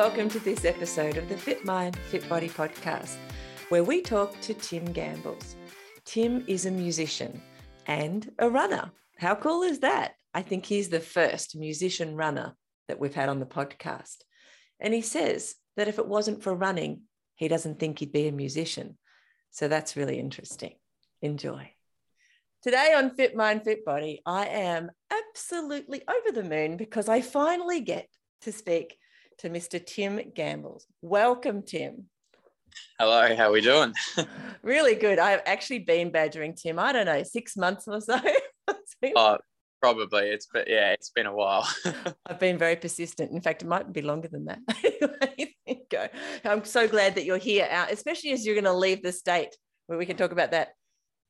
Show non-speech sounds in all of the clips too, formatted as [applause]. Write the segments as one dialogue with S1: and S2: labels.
S1: Welcome to this episode of the Fit Mind, Fit Body podcast, where we talk to Tim Gambles. Tim is a musician and a runner. How cool is that? I think he's the first musician runner that we've had on the podcast. And he says that if it wasn't for running, he doesn't think he'd be a musician. So that's really interesting. Enjoy. Today on Fit Mind, Fit Body, I am absolutely over the moon because I finally get to speak to Mr. Tim Gambles. Welcome, Tim.
S2: Hello, how are we doing? [laughs]
S1: really good. I've actually been badgering Tim, I don't know, six months or so. [laughs]
S2: oh, probably. It's been, yeah, it's been a while. [laughs]
S1: I've been very persistent. In fact, it might be longer than that. go. I'm so glad that you're here, especially as you're going to leave the state where we can talk about that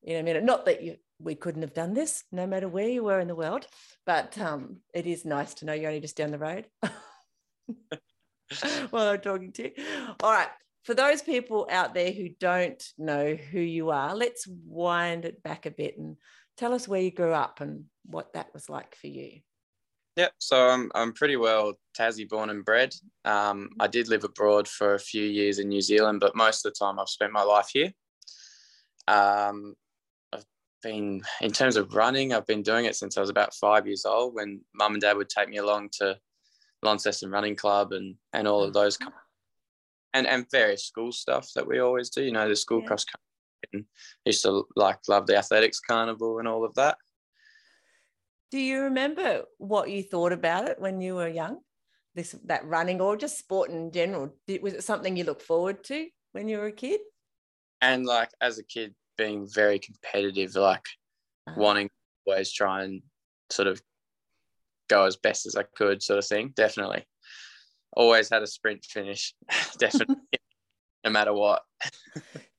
S1: in a minute. Not that you we couldn't have done this no matter where you were in the world, but um, it is nice to know you're only just down the road. [laughs] while I'm talking to you. All right. For those people out there who don't know who you are, let's wind it back a bit and tell us where you grew up and what that was like for you.
S2: Yep. So I'm, I'm pretty well Tassie born and bred. Um, I did live abroad for a few years in New Zealand, but most of the time I've spent my life here. Um, I've been, in terms of running, I've been doing it since I was about five years old when mum and dad would take me along to Launceston Running Club and and all of those, mm-hmm. and and various school stuff that we always do. You know, the school yeah. cross country. And used to like love the athletics carnival and all of that.
S1: Do you remember what you thought about it when you were young? This that running or just sport in general? Was it something you look forward to when you were a kid?
S2: And like as a kid, being very competitive, like uh-huh. wanting always try and sort of go as best as I could, sort of thing. Definitely. Always had a sprint finish, [laughs] definitely, no matter what.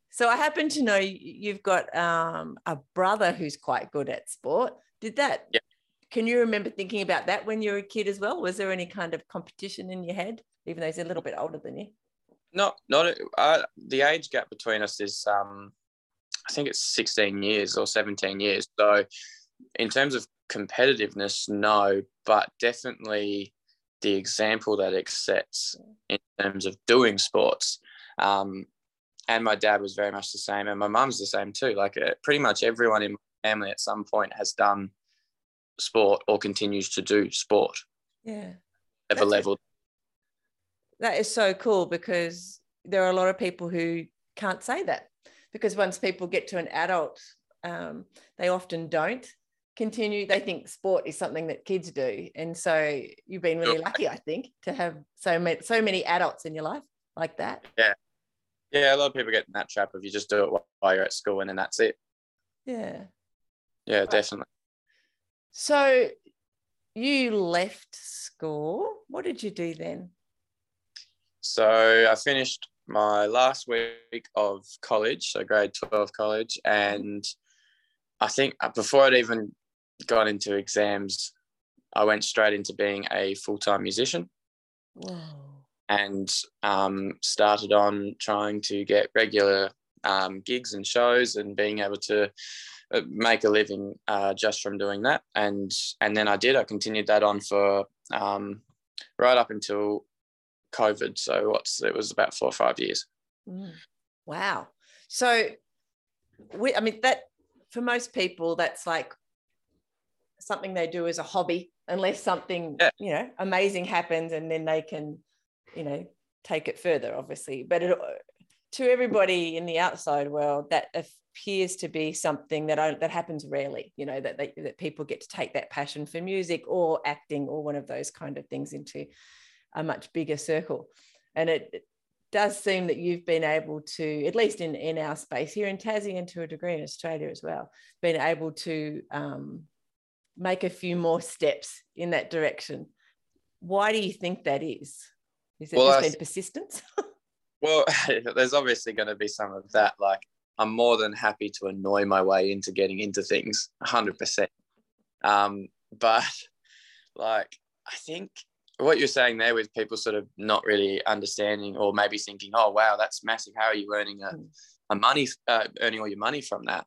S1: so I happen to know you've got um, a brother who's quite good at sport. Did that?
S2: Yeah.
S1: Can you remember thinking about that when you were a kid as well? Was there any kind of competition in your head, even though he's a little bit older than you?
S2: Not, not uh, the age gap between us is, um, I think it's 16 years or 17 years. So, in terms of competitiveness, no, but definitely the example that it sets in terms of doing sports. Um, and my dad was very much the same, and my mum's the same too. Like uh, pretty much everyone in my family at some point has done sport or continues to do sport.
S1: Yeah.
S2: Ever level.
S1: That is so cool because there are a lot of people who can't say that because once people get to an adult, um, they often don't continue they think sport is something that kids do. And so you've been really lucky i think to have so many so many adults in your life like that.
S2: Yeah. Yeah a lot of people get in that trap if you just do it while you're at school and then that's it.
S1: Yeah.
S2: Yeah right. definitely.
S1: So you left school. What did you do then?
S2: So i finished my last week of college so grade 12 college and I think uh, before I'd even got into exams, I went straight into being a full time musician. And um, started on trying to get regular um, gigs and shows and being able to uh, make a living uh, just from doing that. And and then I did. I continued that on for um, right up until COVID. So what's it was about four or five years.
S1: Mm. Wow. So we, I mean that for most people that's like something they do as a hobby unless something yeah. you know amazing happens and then they can you know take it further obviously but it, to everybody in the outside world that appears to be something that I, that happens rarely you know that they, that people get to take that passion for music or acting or one of those kind of things into a much bigger circle and it, it does seem that you've been able to at least in in our space here in tassie and to a degree in australia as well been able to um, make a few more steps in that direction. Why do you think that is? Is it well, just been persistence? [laughs]
S2: well, [laughs] there's obviously going to be some of that. Like, I'm more than happy to annoy my way into getting into things, 100%. Um, but [laughs] like, I think what you're saying there with people sort of not really understanding or maybe thinking, oh, wow, that's massive. How are you earning a, hmm. a money, uh, earning all your money from that?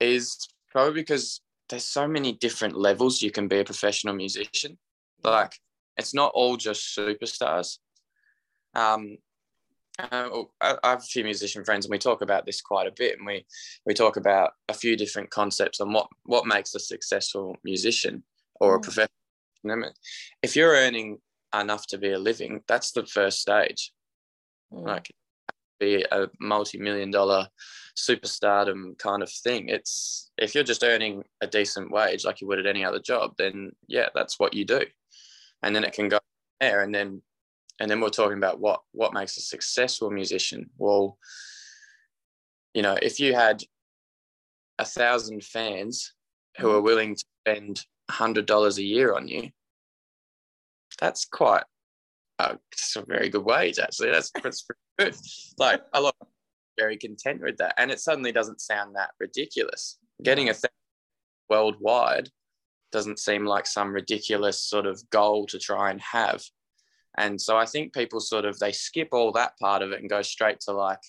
S2: Is probably because there's so many different levels you can be a professional musician. Like, it's not all just superstars. Um, uh, I have a few musician friends, and we talk about this quite a bit. And we we talk about a few different concepts on what what makes a successful musician or a mm. professional. If you're earning enough to be a living, that's the first stage. Like be a multi-million dollar superstardom kind of thing. It's if you're just earning a decent wage like you would at any other job, then yeah, that's what you do, and then it can go there, and then and then we're talking about what what makes a successful musician. Well you know if you had a thousand fans who are mm. willing to spend a hundred dollars a year on you that's quite Uh, a, a very good wage actually that's, that's pretty good like a lot very content with that and it suddenly doesn't sound that ridiculous getting a thing worldwide doesn't seem like some ridiculous sort of goal to try and have and so I think people sort of they skip all that part of it and go straight to like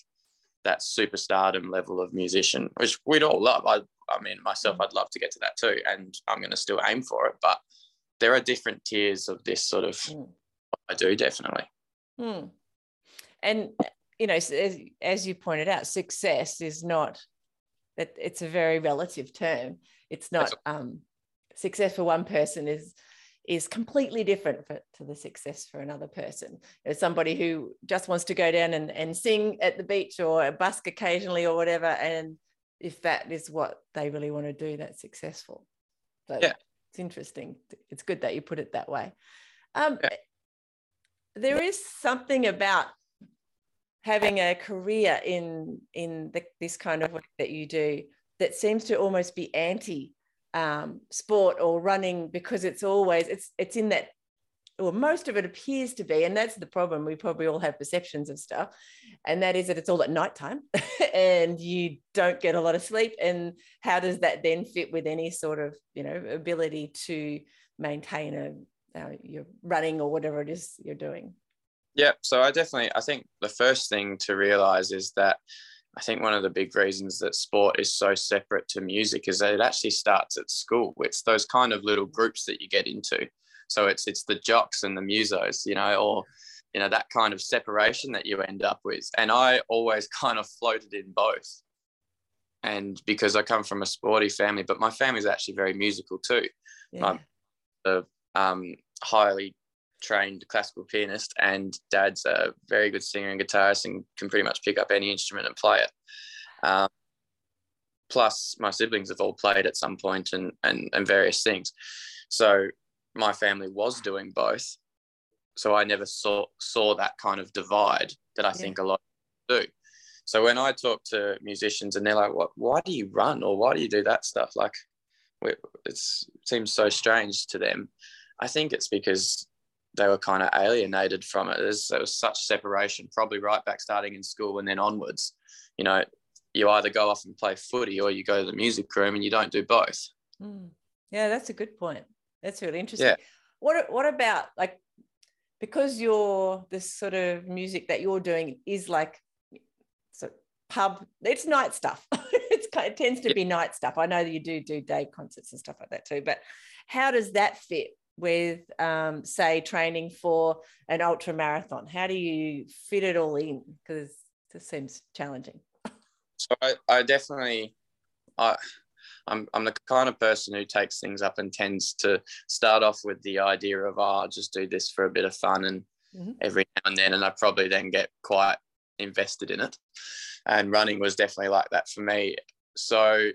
S2: that superstardom level of musician, which we'd all love. I, I mean, myself. I'd love to get to that too, and I'm going to still aim for it. But there are different tiers of this sort of. Hmm. I do definitely.
S1: Mm. And you know, as, as you pointed out, success is not that it's a very relative term. It's not um, success for one person is is completely different for, to the success for another person. There's somebody who just wants to go down and, and sing at the beach or busk occasionally or whatever. And if that is what they really want to do, that's successful. So yeah. it's interesting. It's good that you put it that way. Um, yeah. There is something about having a career in in the, this kind of work that you do that seems to almost be anti um, sport or running because it's always it's it's in that or most of it appears to be, and that's the problem. We probably all have perceptions of stuff, and that is that it's all at nighttime, [laughs] and you don't get a lot of sleep. And how does that then fit with any sort of you know ability to maintain a uh, your running or whatever it is you're doing?
S2: Yeah, so I definitely I think the first thing to realize is that I think one of the big reasons that sport is so separate to music is that it actually starts at school. It's those kind of little groups that you get into. So it's it's the jocks and the musos, you know, or you know that kind of separation that you end up with. And I always [laughs] kind of floated in both. And because I come from a sporty family, but my family is actually very musical too. Yeah. I'm a um, highly trained classical pianist, and dad's a very good singer and guitarist and can pretty much pick up any instrument and play it. Um, plus, my siblings have all played at some point and, and, and various things. So my family was doing both. So I never saw saw that kind of divide that I yeah. think a lot do. So when I talk to musicians and they're like, "What? Why do you run or why do you do that stuff?" Like, it seems so strange to them. I think it's because they were kind of alienated from it. There's, there was such separation, probably right back starting in school and then onwards. You know, you either go off and play footy or you go to the music room and you don't do both.
S1: Mm. Yeah, that's a good point. That's really interesting. Yeah. What what about like because you're this sort of music that you're doing is like so pub it's night stuff [laughs] it's it tends to be night stuff i know that you do do day concerts and stuff like that too but how does that fit with, um, say, training for an ultra marathon? How do you fit it all in? Because this seems challenging.
S2: So I, I definitely, I, I'm, I'm the kind of person who takes things up and tends to start off with the idea of, oh, I'll just do this for a bit of fun and mm-hmm. every now and then, and I probably then get quite invested in it. And running was definitely like that for me. So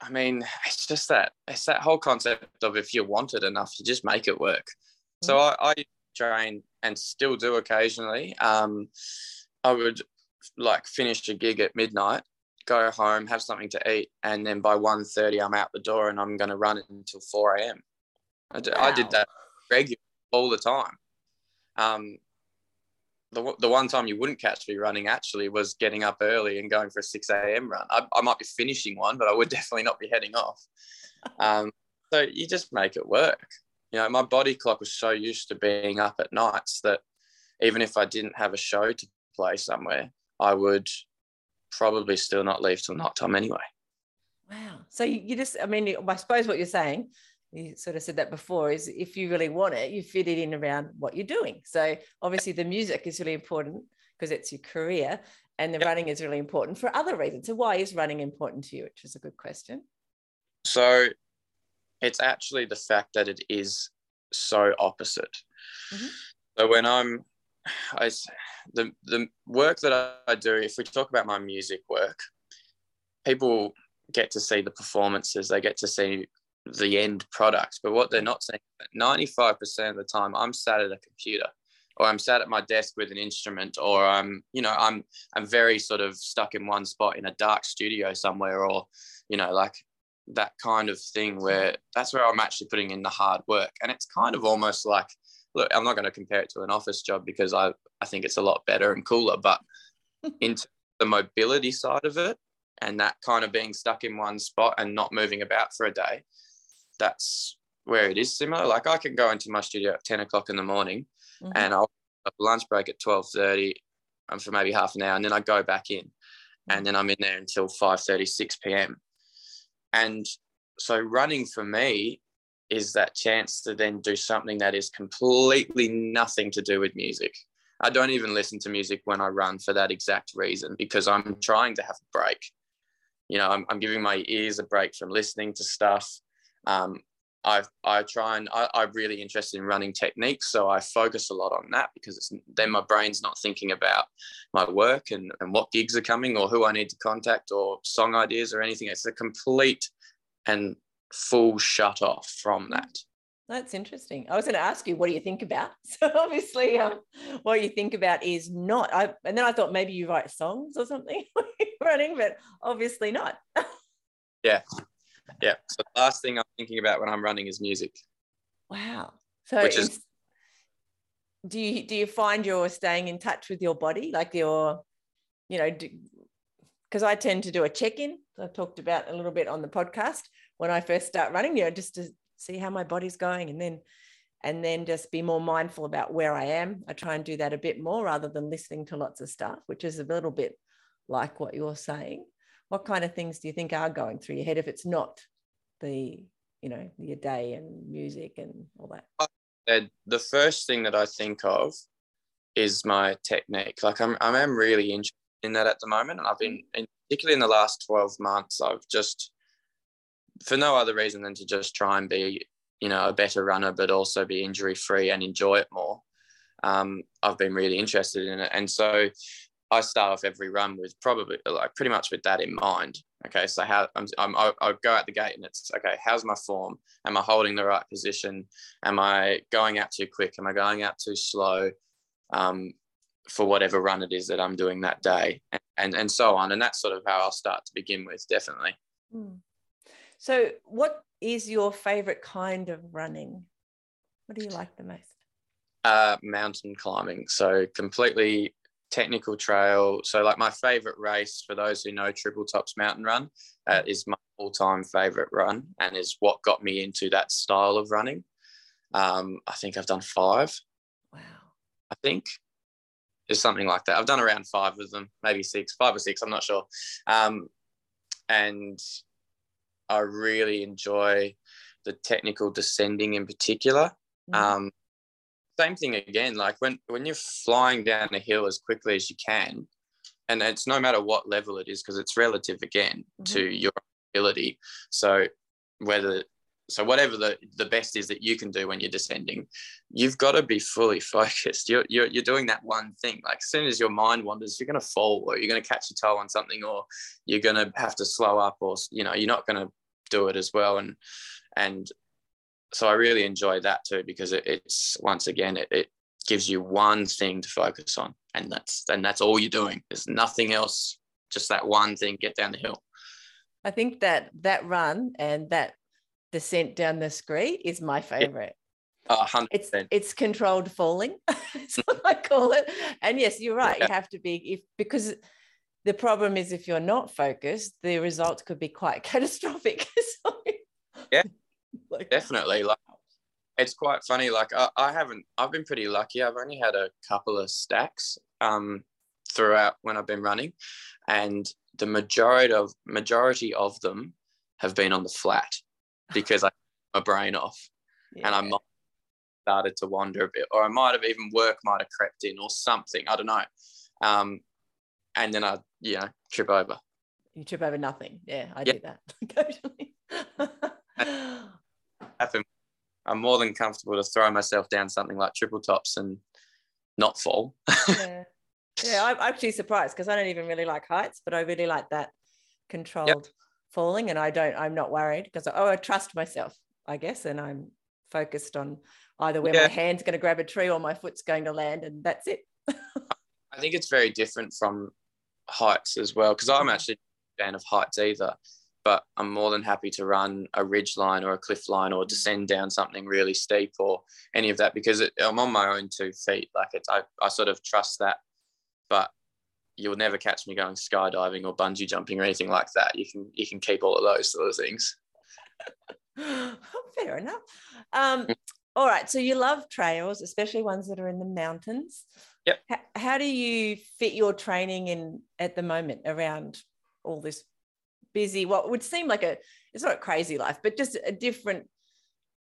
S2: I mean, it's just that it's that whole concept of if you want it enough, you just make it work. Mm-hmm. So I, I, train and still do occasionally. Um, I would like finish a gig at midnight, go home, have something to eat, and then by 1.30 I'm out the door and I'm going to run until 4 a.m. I, d- wow. I did that regularly all the time. Um, the, the one time you wouldn't catch me running actually was getting up early and going for a 6 a.m. run. I, I might be finishing one, but I would [laughs] definitely not be heading off. [laughs] Um, so you just make it work. You know, my body clock was so used to being up at nights that even if I didn't have a show to play somewhere, I would probably still not leave till night time anyway.
S1: Wow. So you just, I mean, I suppose what you're saying you sort of said that before is if you really want it you fit it in around what you're doing so obviously the music is really important because it's your career and the yep. running is really important for other reasons so why is running important to you which is a good question
S2: so it's actually the fact that it is so opposite mm-hmm. so when i'm I, the the work that I do if we talk about my music work people get to see the performances they get to see the end product. But what they're not saying, 95% of the time, I'm sat at a computer or I'm sat at my desk with an instrument or I'm, you know, I'm, I'm very sort of stuck in one spot in a dark studio somewhere or, you know, like that kind of thing where that's where I'm actually putting in the hard work. And it's kind of almost like, look, I'm not going to compare it to an office job because I, I think it's a lot better and cooler, but [laughs] into the mobility side of it, and that kind of being stuck in one spot and not moving about for a day that's where it is similar. Like I can go into my studio at 10 o'clock in the morning mm-hmm. and I'll have lunch break at 12.30 and for maybe half an hour and then I go back in and mm-hmm. then I'm in there until 5.30, 6 p.m. And so running for me is that chance to then do something that is completely nothing to do with music. I don't even listen to music when I run for that exact reason because I'm trying to have a break. You know, I'm, I'm giving my ears a break from listening to stuff um, I I try and I, I'm really interested in running techniques, so I focus a lot on that because it's then my brain's not thinking about my work and, and what gigs are coming or who I need to contact or song ideas or anything. It's a complete and full shut off from that.
S1: That's interesting. I was going to ask you, what do you think about? [laughs] So obviously, um, what you think about is not. I and then I thought maybe you write songs or something [laughs] running, but obviously not. [laughs]
S2: yeah, yeah. So the last thing I'm thinking about when I'm running is music.
S1: Wow. So which is do you do you find you're staying in touch with your body like your you know because i tend to do a check-in i talked about a little bit on the podcast when i first start running you know just to see how my body's going and then and then just be more mindful about where i am i try and do that a bit more rather than listening to lots of stuff which is a little bit like what you're saying what kind of things do you think are going through your head if it's not the you know your day and music and all
S2: that? The first thing that i think of is my technique. Like i'm, I'm really interested in that at the moment and i've been in, particularly in the last 12 months i've just for no other reason than to just try and be you know a better runner but also be injury free and enjoy it more. Um, i've been really interested in it. And so I start off every run with probably like pretty much with that in mind. Okay, so how I'm, I'm I'll go out the gate and it's okay. How's my form? Am I holding the right position? Am I going out too quick? Am I going out too slow? Um, for whatever run it is that I'm doing that day, and, and and so on. And that's sort of how I'll start to begin with, definitely. Hmm.
S1: So, what is your favorite kind of running? What do you like the most?
S2: Uh, mountain climbing. So completely technical trail. So, like my favorite race for those who know Triple Tops Mountain Run uh, is my all-time favorite run, and is what got me into that style of running. Um, I think I've done five.
S1: Wow.
S2: I think it's something like that. I've done around five of them, maybe six, five or six. I'm not sure. Um, and I really enjoy the technical descending in particular. Mm. Um, same thing again. Like when when you're flying down a hill as quickly as you can, and it's no matter what level it is because it's relative again mm-hmm. to your ability. So whether so whatever the, the best is that you can do when you're descending, you've got to be fully [laughs] focused. You're, you're, you're doing that one thing. Like as soon as your mind wanders, you're going to fall or you're going to catch your toe on something or you're going to have to slow up or, you know, you're not going to do it as well. And, and so I really enjoy that too because it, it's once again it, it gives you one thing to focus on, and that's and that's all you're doing. There's nothing else, just that one thing. Get down the hill.
S1: I think that that run and that descent down the scree is my favorite.
S2: 100%.
S1: It's it's controlled falling. [laughs] That's mm. what I call it. And yes, you're right. Yeah. You have to be if because the problem is if you're not focused, the results could be quite [laughs] catastrophic. [laughs] so,
S2: yeah, [laughs] like, definitely. Like it's quite funny. Like I, I, haven't. I've been pretty lucky. I've only had a couple of stacks um, throughout when I've been running, and the majority of majority of them have been on the flat [laughs] because I my brain off, yeah. and I might started to wander a bit, or I might have even work might have crept in or something. I don't know. Um, and then I, you know, trip over.
S1: You trip over nothing. Yeah, I yeah. do
S2: that. [laughs] Happen. I'm more than comfortable to throw myself down something like triple tops and not fall. [laughs]
S1: yeah. Yeah, I'm actually surprised because I don't even really like heights, but I really like that controlled yep. falling, and I don't. I'm not worried because oh, I trust myself, I guess, and I'm focused on either where yeah. my hand's going to grab a tree or my foot's going to land, and that's it. [laughs]
S2: I think it's very different from heights as well because I'm mm-hmm. actually a fan of heights either, but I'm more than happy to run a ridge line or a cliff line or descend down something really steep or any of that because it, I'm on my own two feet. Like it's, I, I sort of trust that, but you'll never catch me going skydiving or bungee jumping or anything like that. You can you can keep all of those sort of things. [laughs] [laughs]
S1: Fair enough. Um, all right. So you love trails, especially ones that are in the mountains.
S2: Yep.
S1: How, how do you fit your training in at the moment around all this busy, what would seem like a, it's not a crazy life, but just a different,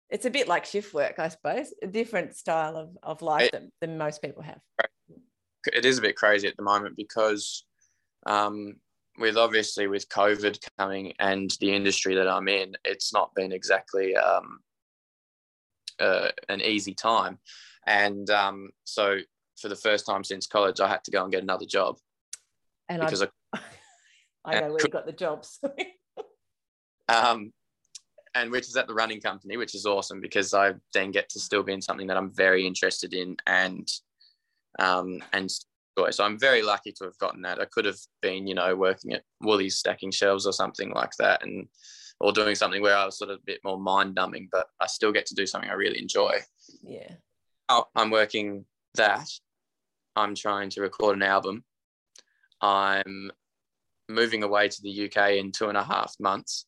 S1: it's a bit like shift work, I suppose, a different style of, of life it, than, than most people have.
S2: It is a bit crazy at the moment because um, with obviously with COVID coming and the industry that I'm in, it's not been exactly um, uh, an easy time. And um, so for the first time since college, I had to go and get another job.
S1: And because I, I know where you got the jobs. [laughs]
S2: um, and which is at the running company, which is awesome because I then get to still be in something that I'm very interested in and um, and so I'm very lucky to have gotten that. I could have been, you know, working at Woolies stacking shelves or something like that, and or doing something where I was sort of a bit more mind numbing, but I still get to do something I really enjoy.
S1: Yeah.
S2: Oh, I'm working that. I'm trying to record an album. I'm moving away to the UK in two and a half months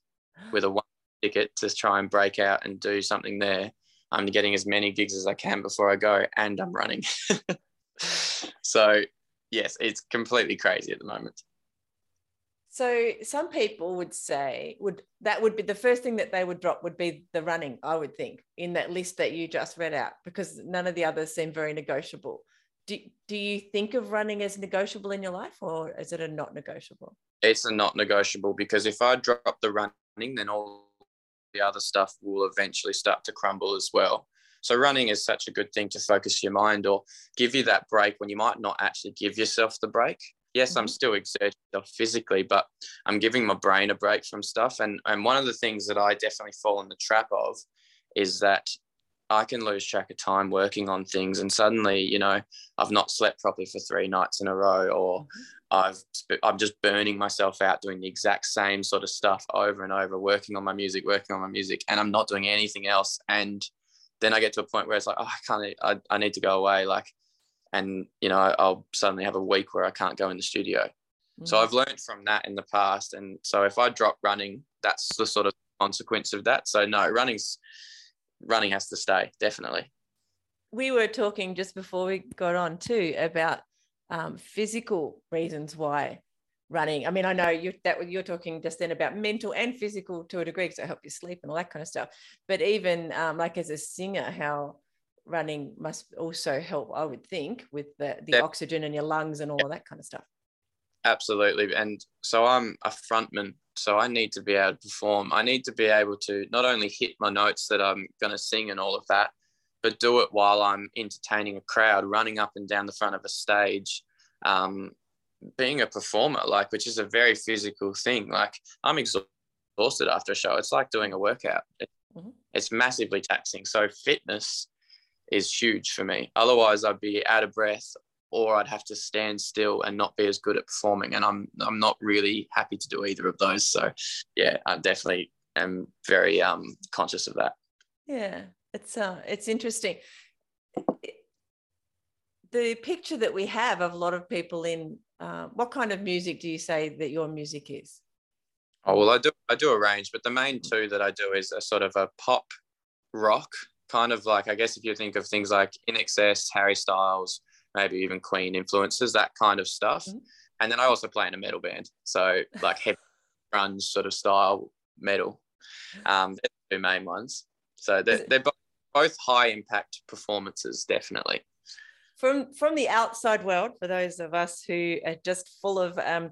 S2: with a one ticket to try and break out and do something there. I'm getting as many gigs as I can before I go, and I'm running. [laughs] so, yes, it's completely crazy at the moment.
S1: So some people would say would that would be the first thing that they would drop would be the running, I would think, in that list that you just read out, because none of the others seem very negotiable do, do you think of running as negotiable in your life or is it a not negotiable?
S2: It's a not negotiable because if I drop the running, then all the other stuff will eventually start to crumble as well. So running is such a good thing to focus your mind or give you that break when you might not actually give yourself the break. Yes, mm-hmm. I'm still exerting physically, but I'm giving my brain a break from stuff. And and one of the things that I definitely fall in the trap of is that I can lose track of time working on things, and suddenly, you know, I've not slept properly for three nights in a row, or mm-hmm. I've I'm just burning myself out doing the exact same sort of stuff over and over, working on my music, working on my music, and I'm not doing anything else. And then I get to a point where it's like, oh, I can't, I, I need to go away, like, and you know, I'll suddenly have a week where I can't go in the studio. Mm-hmm. So I've learned from that in the past, and so if I drop running, that's the sort of consequence of that. So no, running's running has to stay definitely.
S1: We were talking just before we got on too about um, physical reasons why running i mean i know you that you're talking just then about mental and physical to a degree because it help you sleep and all that kind of stuff. But even um, like as a singer how running must also help i would think with the, the oxygen in your lungs and all that kind of stuff.
S2: Absolutely. And so i'm a frontman so I need to be able to perform. I need to be able to not only hit my notes that I'm going to sing and all of that, but do it while I'm entertaining a crowd, running up and down the front of a stage, um, being a performer, like which is a very physical thing. Like I'm exhausted after a show. It's like doing a workout. Mm-hmm. It's massively taxing. So fitness is huge for me. Otherwise, I'd be out of breath or I'd have to stand still and not be as good at performing. And I'm I'm not really happy to do either of those. So yeah, I definitely am very um conscious of that.
S1: Yeah. it's uh, it's interesting. The picture that we have of a lot of people in uh, what kind of music do you say that your music is?
S2: Oh well, I do I do a range, but the main two that I do is a sort of a pop rock kind of like I guess if you think of things like INXS, Harry Styles, maybe even Queen influences, that kind of stuff. Mm-hmm. And then I also play in a metal band, so like heavy [laughs] grunge sort of style metal. Um, two main ones. So they're, they're both high impact performances, definitely.
S1: From from the outside world, for those of us who are just full of um,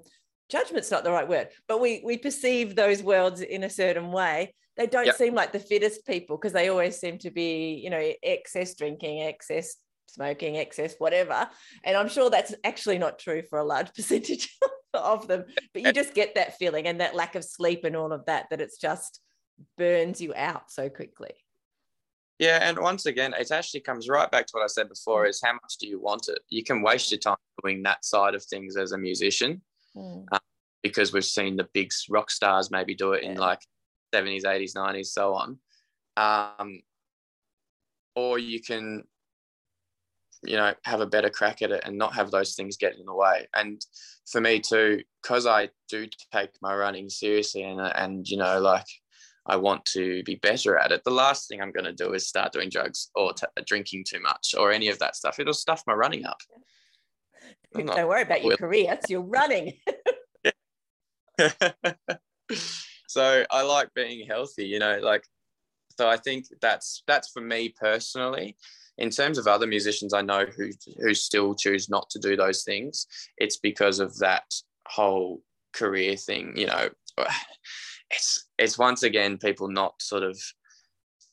S1: judgment's not the right word, but we we perceive those worlds in a certain way. They don't yep. seem like the fittest people because they always seem to be, you know, excess drinking, excess smoking, excess whatever. And I'm sure that's actually not true for a large [laughs] percentage of them. But you just get that feeling and that lack of sleep and all of that, that it's just burns you out so quickly.
S2: Yeah, and once again, it actually comes right back to what I said before: is how much do you want it? You can waste your time doing that side of things as a musician, mm. um, because we've seen the big rock stars maybe do it yeah. in like 70s, 80s, 90s, so on. Um, or you can, you know, have a better crack at it and not have those things get in the way. And for me too, because I do take my running seriously and and you know, like I want to be better at it. The last thing I'm going to do is start doing drugs or t- drinking too much or any of that stuff. It'll stuff my running up.
S1: Don't worry about your career. It's your running. [laughs] [laughs]
S2: so I like being healthy, you know, like so I think that's that's for me personally. In terms of other musicians I know who who still choose not to do those things, it's because of that whole career thing, you know. [sighs] It's it's once again people not sort of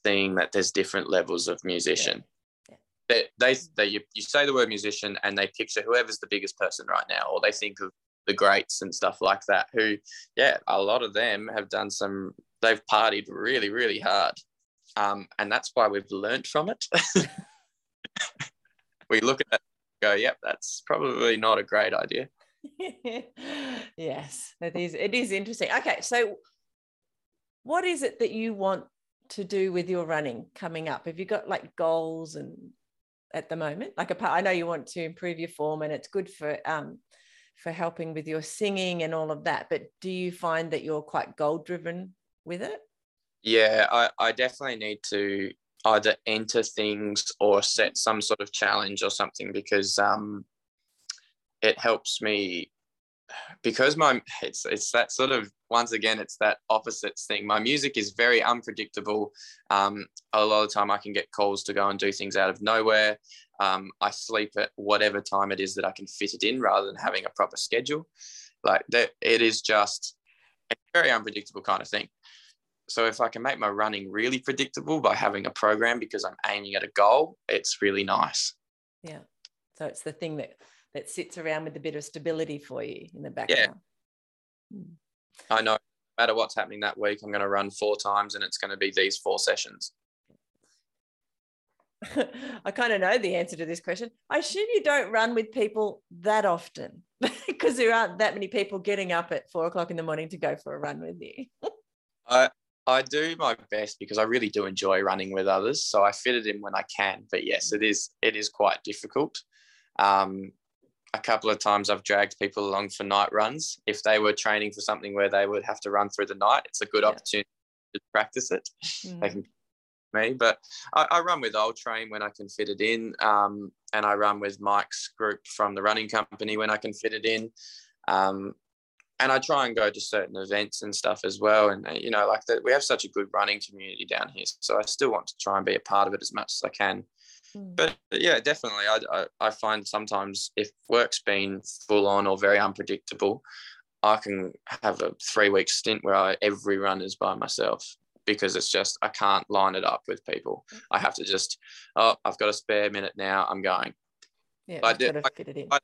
S2: seeing that there's different levels of musician. Yeah. They, they, they you, you say the word musician and they picture whoever's the biggest person right now, or they think of the greats and stuff like that who yeah a lot of them have done some they've partied really really hard um, and that's why we've learned from it [laughs] we look at it go yep that's probably not a great idea [laughs]
S1: yes it is it is interesting okay so what is it that you want to do with your running coming up have you got like goals and at the moment like a, I know you want to improve your form and it's good for um, for helping with your singing and all of that. But do you find that you're quite goal driven with it?
S2: Yeah, I, I definitely need to either enter things or set some sort of challenge or something because um, it helps me because my it's it's that sort of once again it's that opposites thing. My music is very unpredictable. Um, a lot of time i can get calls to go and do things out of nowhere. Um, i sleep at whatever time it is that i can fit it in rather than having a proper schedule. Like that it is just a very unpredictable kind of thing so if i can make my running really predictable by having a program because i'm aiming at a goal it's really nice
S1: yeah so it's the thing that that sits around with a bit of stability for you in the background.
S2: Yeah. Hmm. I know no matter what's happening that week, I'm going to run four times and it's going to be these four sessions. [laughs]
S1: I kind of know the answer to this question. I assume you don't run with people that often [laughs] because there aren't that many people getting up at four o'clock in the morning to go for a run with you.
S2: I I do my best because I really do enjoy running with others, so I fit it in when I can. But yes, it is it is quite difficult. Um, a couple of times I've dragged people along for night runs. If they were training for something where they would have to run through the night, it's a good yeah. opportunity to practice it. Mm. They can me, but I, I, run with Old Train when I can fit it in, um, and I run with Mike's group from the running company when I can fit it in. Um, and I try and go to certain events and stuff as well. And you know, like that, we have such a good running community down here, so I still want to try and be a part of it as much as I can. Mm. But yeah, definitely. I, I, I find sometimes if work's been full on or very unpredictable, I can have a three week stint where I, every run is by myself because it's just I can't line it up with people. I have to just oh I've got a spare minute now. I'm going.
S1: Yeah, I did. I, fit it in. I,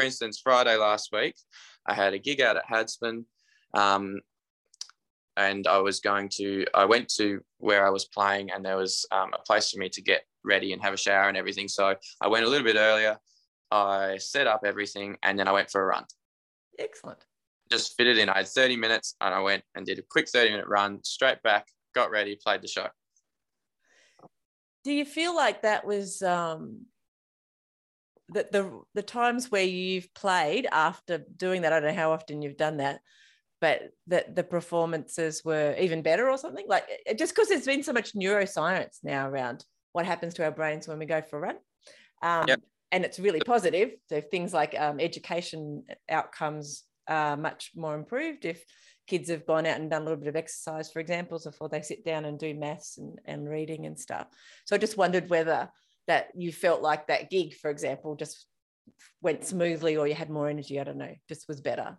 S2: for instance, Friday last week, I had a gig out at Hadspen, um, and I was going to. I went to where I was playing, and there was um, a place for me to get ready and have a shower and everything. So I went a little bit earlier. I set up everything and then I went for a run.
S1: Excellent.
S2: Just fitted in. I had 30 minutes and I went and did a quick 30 minute run, straight back, got ready, played the show.
S1: do you feel like that was um, that the the times where you've played after doing that? I don't know how often you've done that, but that the performances were even better or something like just because there's been so much neuroscience now around what happens to our brains when we go for a run. Um, yep. And it's really positive. So things like um, education outcomes are much more improved if kids have gone out and done a little bit of exercise, for example, before they sit down and do maths and, and reading and stuff. So I just wondered whether that you felt like that gig, for example, just went smoothly or you had more energy. I don't know, just was better.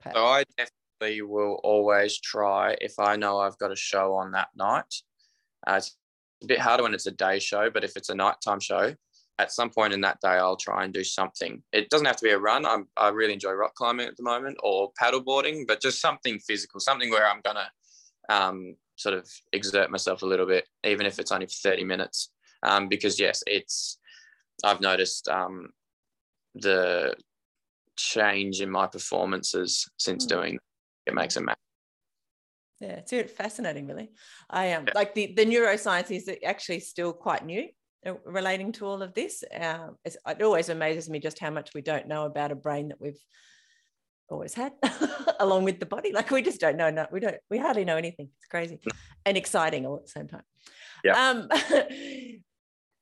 S2: Perhaps. So I definitely will always try if I know I've got a show on that night. Uh, it's a bit harder when it's a day show, but if it's a nighttime show, at some point in that day, I'll try and do something. It doesn't have to be a run. I'm, I really enjoy rock climbing at the moment or paddleboarding, but just something physical, something where I'm going to um, sort of exert myself a little bit, even if it's only for 30 minutes. Um, because, yes, it's, I've noticed um, the change in my performances since mm. doing it makes a matter.
S1: Yeah, it's fascinating, really. I am um, yeah. like the, the neuroscience is actually still quite new. Uh, relating to all of this. Uh, it always amazes me just how much we don't know about a brain that we've always had [laughs] along with the body like we just don't know no, we don't we hardly know anything it's crazy and exciting all at the same time yeah um [laughs]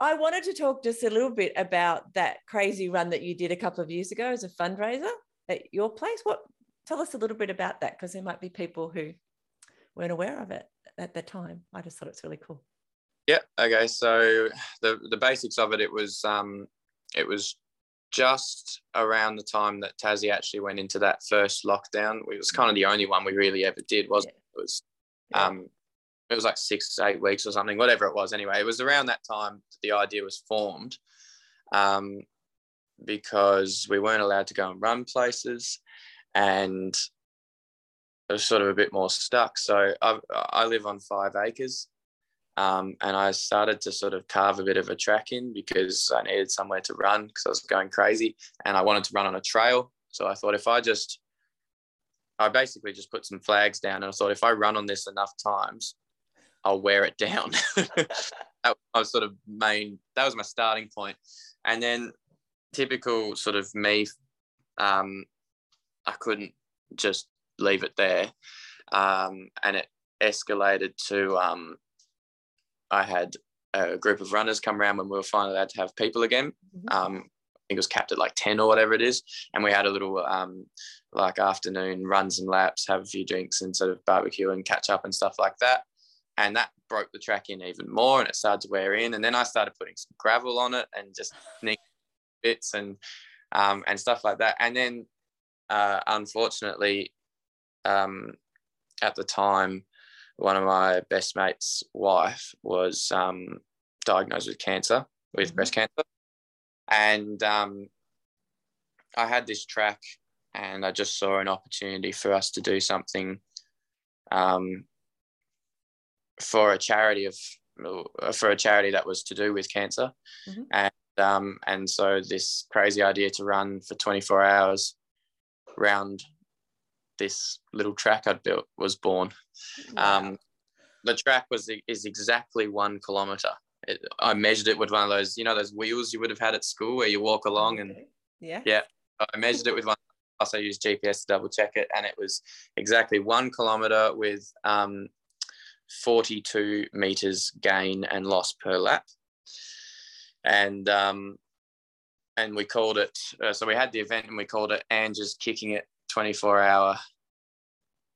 S1: i wanted to talk just a little bit about that crazy run that you did a couple of years ago as a fundraiser at your place what tell us a little bit about that because there might be people who weren't aware of it at the time i just thought it's really cool
S2: yeah. Okay. So the the basics of it, it was um, it was just around the time that Tassie actually went into that first lockdown. It was kind of the only one we really ever did. Was yeah. it was um, it was like six eight weeks or something, whatever it was. Anyway, it was around that time that the idea was formed. Um, because we weren't allowed to go and run places and it was sort of a bit more stuck. So I, I live on five acres um, and I started to sort of carve a bit of a track in because I needed somewhere to run because I was going crazy and I wanted to run on a trail. So I thought if I just, I basically just put some flags down and I thought if I run on this enough times, I'll wear it down. [laughs] that was sort of main, that was my starting. And then typical sort of me, um, I couldn't just leave it there. Um, and it escalated to um, I had a group of runners come around when we were finally allowed to have people again. Mm-hmm. Um, I think it was capped at like 10 or whatever it is. And we had a little um, like afternoon runs and laps, have a few drinks and sort of barbecue and catch up and stuff like that. And that broke the track in even more and it started to wear in. And then I started putting some gravel on it and just [laughs] nick bits and um, and stuff like that. And then uh, unfortunately, um, at the time, one of my best mates' wife was um, diagnosed with cancer, with mm-hmm. breast cancer, and um, I had this track, and I just saw an opportunity for us to do something um, for a charity of for a charity that was to do with cancer, mm-hmm. and um, and so this crazy idea to run for 24 hours round this little track I'd built was born. Wow. Um, the track was is exactly one kilometer. It, I measured it with one of those, you know, those wheels you would have had at school where you walk along and
S1: yeah,
S2: yeah. I measured it with one. Plus, I used GPS to double check it, and it was exactly one kilometer with um, 42 meters gain and loss per lap. And um, and we called it. Uh, so we had the event, and we called it Ange's kicking it 24 hour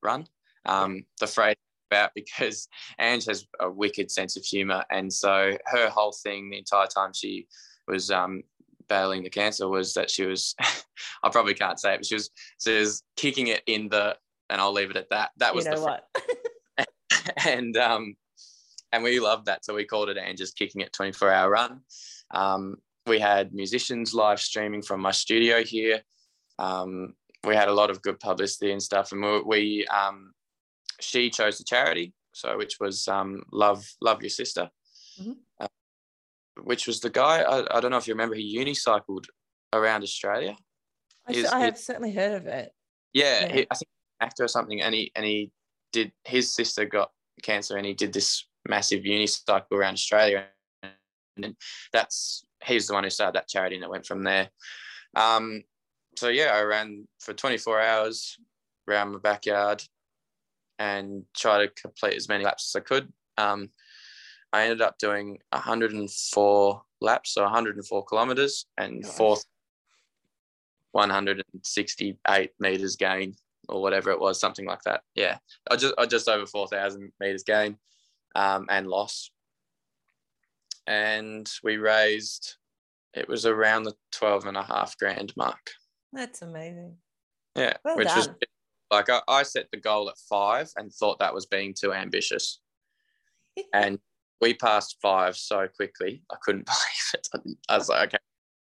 S2: run. Um, the phrase about because Ange has a wicked sense of humor. And so her whole thing the entire time she was um, battling the cancer was that she was, [laughs] I probably can't say it, but she was, she was kicking it in the, and I'll leave it at that. That was
S1: you know
S2: the,
S1: what? [laughs] [laughs]
S2: and, um, and we loved that. So we called it Ange's kicking it 24 hour run. Um, we had musicians live streaming from my studio here. Um, we had a lot of good publicity and stuff. And we, we um, she chose the charity, so which was um, love love your sister, mm-hmm. uh, which was the guy. I, I don't know if you remember. He unicycled around Australia.
S1: I, his, I have his, certainly heard of it.
S2: Yeah, yeah. He, I think actor or something, and he and he did. His sister got cancer, and he did this massive unicycle around Australia. and that's he's the one who started that charity and it went from there. Um, so yeah, I ran for 24 hours around my backyard and try to complete as many laps as I could. Um, I ended up doing 104 laps, so 104 kilometers, and Gosh. fourth 168 meters gain or whatever it was, something like that. Yeah, I just I just over 4,000 meters gain um, and loss, and we raised. It was around the 12 and a half grand mark.
S1: That's amazing.
S2: Yeah, well which done. was like I, I set the goal at five and thought that was being too ambitious, [laughs] and we passed five so quickly. I couldn't [laughs] believe it. I was like, okay,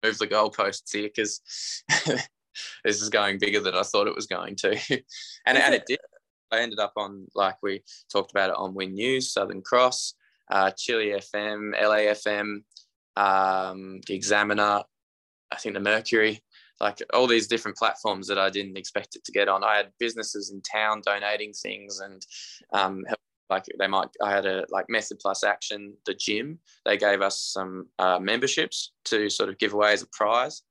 S2: move the goalposts here because [laughs] this is going bigger than I thought it was going to. [laughs] and, and it did. I ended up on, like we talked about it on Win News, Southern Cross, uh, Chilli FM, LAFM, um, The Examiner, I think the Mercury, like all these different platforms that I didn't expect it to get on. I had businesses in town donating things and um, like they might i had a like method plus action the gym they gave us some uh, memberships to sort of give away as a prize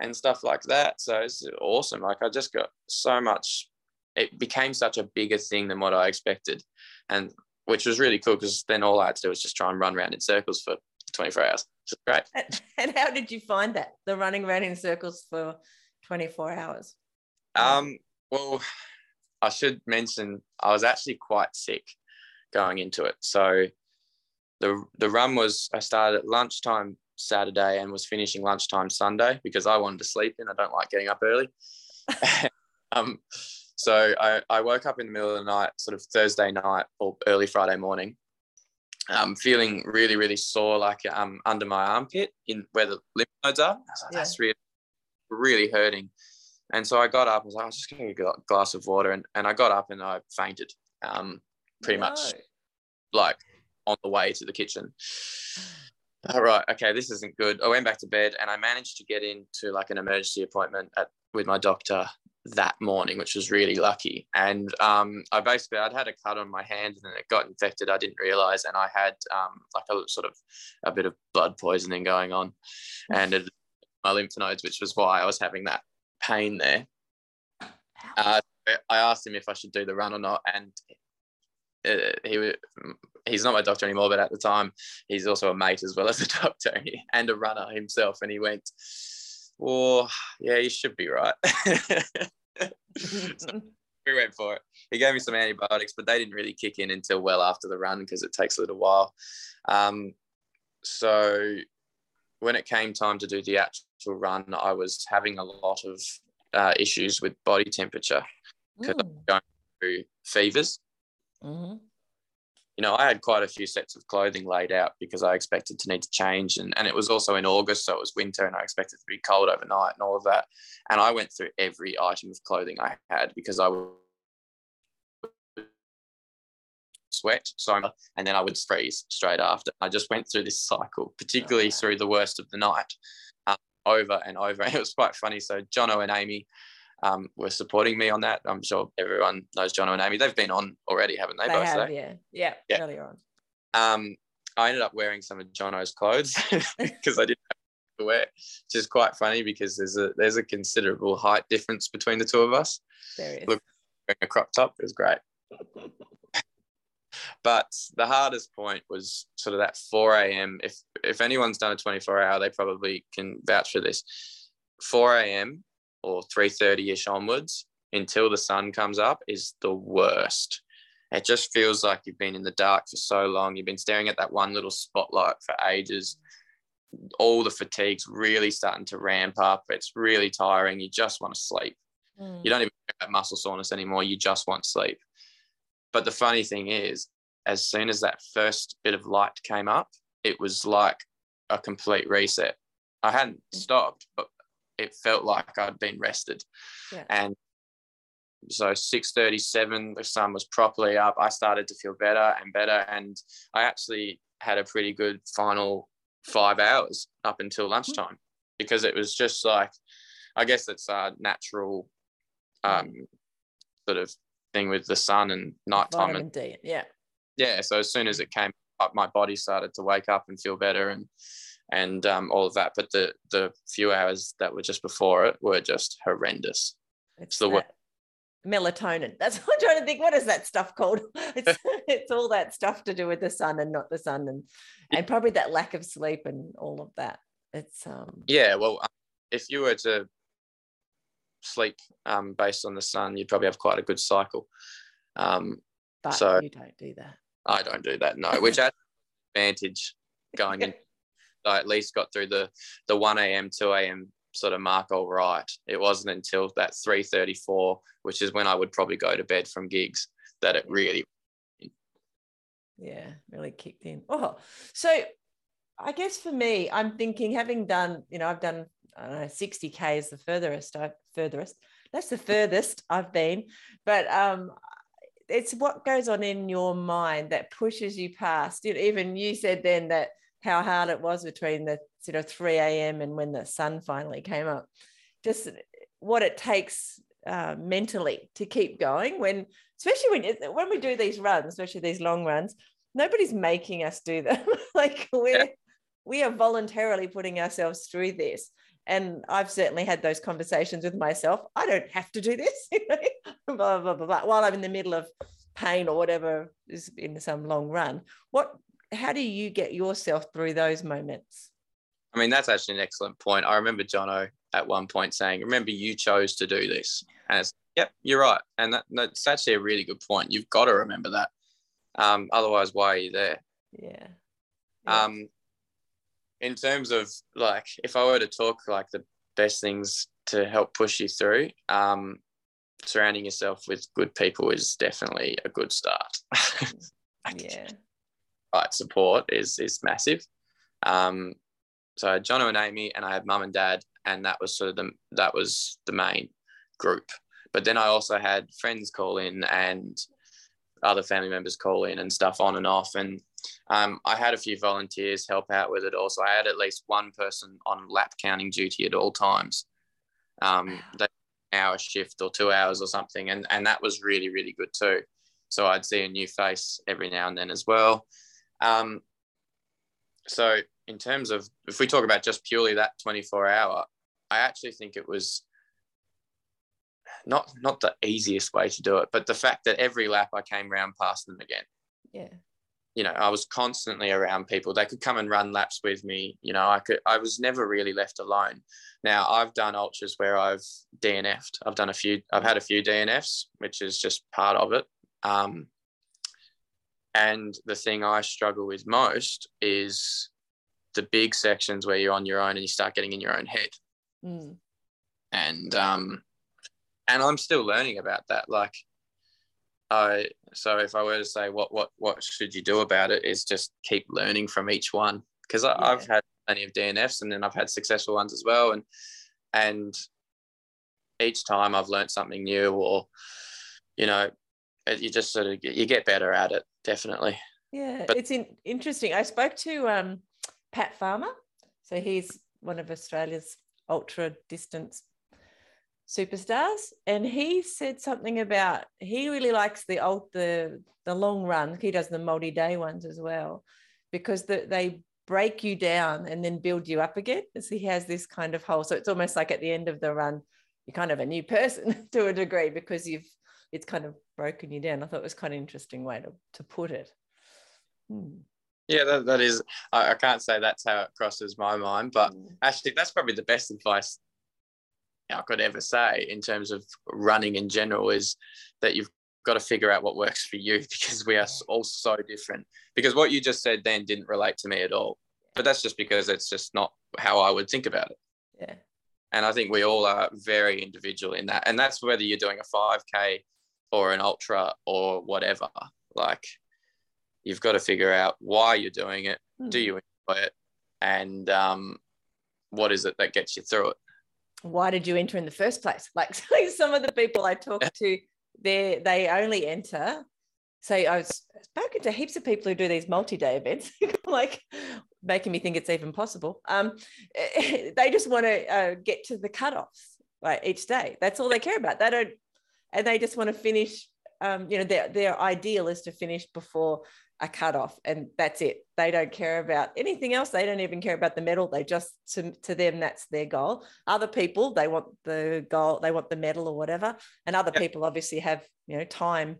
S2: and stuff like that. So it's awesome. Like i just got so much it became such a bigger thing than what i expected. And which was really cool because then all i had to do was just try and run around in circles for 24 hours. Is great. [laughs]
S1: And how did you find that the running around in circles for 24 hours?
S2: Um well I should mention I was actually quite sick going into it. So the the run was I started at lunchtime Saturday and was finishing lunchtime Sunday because I wanted to sleep in. I don't like getting up early. [laughs] um, so I, I woke up in the middle of the night, sort of Thursday night or early Friday morning, um, feeling really, really sore, like um, under my armpit in where the lymph nodes are. Like, That's really, really hurting. And so I got up. I was like, I was just going to get a glass of water, and, and I got up and I fainted. Um, pretty no. much like on the way to the kitchen. All right, okay, this isn't good. I went back to bed and I managed to get into like an emergency appointment at with my doctor that morning, which was really lucky. And um, I basically I'd had a cut on my hand and then it got infected. I didn't realize, and I had um, like a sort of a bit of blood poisoning going on, and it, my lymph nodes, which was why I was having that pain there. Uh, I asked him if I should do the run or not, and uh, he he's not my doctor anymore, but at the time he's also a mate as well as a [laughs] doctor and a runner himself. And he went, "Oh, yeah, you should be right." [laughs] so [laughs] we went for it. He gave me some antibiotics, but they didn't really kick in until well after the run because it takes a little while. Um, so when it came time to do the actual run, I was having a lot of uh, issues with body temperature because mm. I'm going through fevers Mm-hmm. You know, I had quite a few sets of clothing laid out because I expected to need to change. And, and it was also in August, so it was winter and I expected to be cold overnight and all of that. And I went through every item of clothing I had because I would sweat. So, and then I would freeze straight after. I just went through this cycle, particularly okay. through the worst of the night, um, over and over. And [laughs] it was quite funny. So, Jono and Amy um, were supporting me on that. I'm sure everyone knows John and Amy. They've been on already, haven't they?
S1: They both have, yeah. yeah, yeah, earlier on.
S2: Um, I ended up wearing some of Jono's clothes [laughs] because I didn't have to wear, which is quite funny because there's a there's a considerable height difference between the two of us.
S1: There is.
S2: Look, wearing a crop top is great. but the hardest point was sort of that 4 a.m. If if anyone's done a 24 hour, they probably can vouch for this. 4 a.m or 3.30ish onwards until the sun comes up is the worst. It just feels like you've been in the dark for so long. You've been staring at that one little spotlight for ages. All the fatigue's really starting to ramp up. It's really tiring. You just want to sleep. Mm. you don't even have muscle soreness anymore. You just want sleep. But the funny thing is as soon as that first bit of light came up it was like a complete reset. I hadn't mm. stopped but it felt like I'd been rested. Yeah. And so 6:37, the sun was properly up. I started to feel better and better, and I actually had a pretty good final five hours up until hmm. lunchtime because it was just like, I guess it's a natural um, sort of thing with the sun and nighttime.
S1: Vitamin D, yeah.
S2: Yeah. So as soon as it came, up, my body started to wake up and feel better and and um, all of that. But the the few hours that were just before it were just horrendous.
S1: It's the melatonin. That's what I'm trying to think. What is that stuff called? [laughs] It's [laughs] it's all that stuff to do with the sun and not the sun, and and probably that lack of sleep and all of that. It's um
S2: yeah. Well, um, if you were to sleep um, based on the sun, you'd probably have quite a good cycle. Um,
S1: but so you don't do that.
S2: I don't do that. No, which [laughs] advantage going in. I at least got through the the one a.m. two a.m. sort of mark all right. It wasn't until that three thirty four, which is when I would probably go to bed from gigs, that it really.
S1: Yeah, really kicked in. Oh, so I guess for me, I'm thinking having done, you know, I've done I don't know, 60k is the furthest I furthest. That's the furthest [laughs] I've been. But um it's what goes on in your mind that pushes you past. You know, even you said then that how hard it was between the sort of 3 a.m. and when the sun finally came up. Just what it takes uh, mentally to keep going when, especially when when we do these runs, especially these long runs, nobody's making us do them. [laughs] like we're we are voluntarily putting ourselves through this. And I've certainly had those conversations with myself. I don't have to do this, [laughs] [laughs] blah, blah, blah, blah, while I'm in the middle of pain or whatever is in some long run. What how do you get yourself through those moments?
S2: I mean, that's actually an excellent point. I remember Jono at one point saying, Remember, you chose to do this. And it's, yep, you're right. And that, that's actually a really good point. You've got to remember that. Um, otherwise, why are you there?
S1: Yeah.
S2: yeah. Um, in terms of like, if I were to talk like the best things to help push you through, um, surrounding yourself with good people is definitely a good start. [laughs]
S1: yeah
S2: right support is is massive. Um, so Jono and Amy, and I had mum and dad, and that was sort of the that was the main group. But then I also had friends call in and other family members call in and stuff on and off. And um, I had a few volunteers help out with it. Also, I had at least one person on lap counting duty at all times. Um, they hour shift or two hours or something, and and that was really really good too. So I'd see a new face every now and then as well. Um, so in terms of if we talk about just purely that 24 hour, I actually think it was not not the easiest way to do it, but the fact that every lap I came round past them again.
S1: Yeah.
S2: You know, I was constantly around people. They could come and run laps with me. You know, I could I was never really left alone. Now I've done ultras where I've DNF'd. I've done a few, I've had a few DNFs, which is just part of it. Um, and the thing I struggle with most is the big sections where you're on your own and you start getting in your own head.
S1: Mm.
S2: And um, and I'm still learning about that. Like, I so if I were to say what what what should you do about it is just keep learning from each one because yeah. I've had plenty of DNFs and then I've had successful ones as well. And and each time I've learned something new or you know you just sort of you get better at it definitely.
S1: Yeah but, it's in, interesting. I spoke to um, pat farmer. So he's one of australia's ultra distance superstars. And he said something about he really likes the old the the long run. He does the multi-day ones as well because the, they break you down and then build you up again so he has this kind of whole so it's almost like at the end of the run you're kind of a new person [laughs] to a degree because you've it's kind of broken you down. I thought it was kind of interesting way to, to put it. Hmm.
S2: Yeah, that, that is, I, I, can't say that's how it crosses my mind, but mm. actually, that's probably the best advice I could ever say in terms of running in general is that you've got to figure out what works for you [laughs] because we are all so different. Because what you just said then didn't relate to me at all. But that's just because it's just not how I would think about it.
S1: Yeah.
S2: And I think we all are very individual in that. And that's whether you're doing a 5K or an ultra or whatever. Like you've got to figure out why you're doing it. Mm. Do you enjoy it? And um, what is it that gets you through it?
S1: Why did you enter in the first place? [laughs] Like some of the people I talk to, they they only enter. So I was spoken to heaps of people who do these multi-day events, [laughs] like making me think it's even possible. Um, [laughs] they just want to uh, get to the cutoffs like each day. That's all they care about. They don't and they just want to finish um, you know, their their ideal is to finish before a cutoff, and that's it. They don't care about anything else. They don't even care about the medal. They just to, to them that's their goal. Other people they want the goal, they want the medal or whatever, and other yep. people obviously have you know time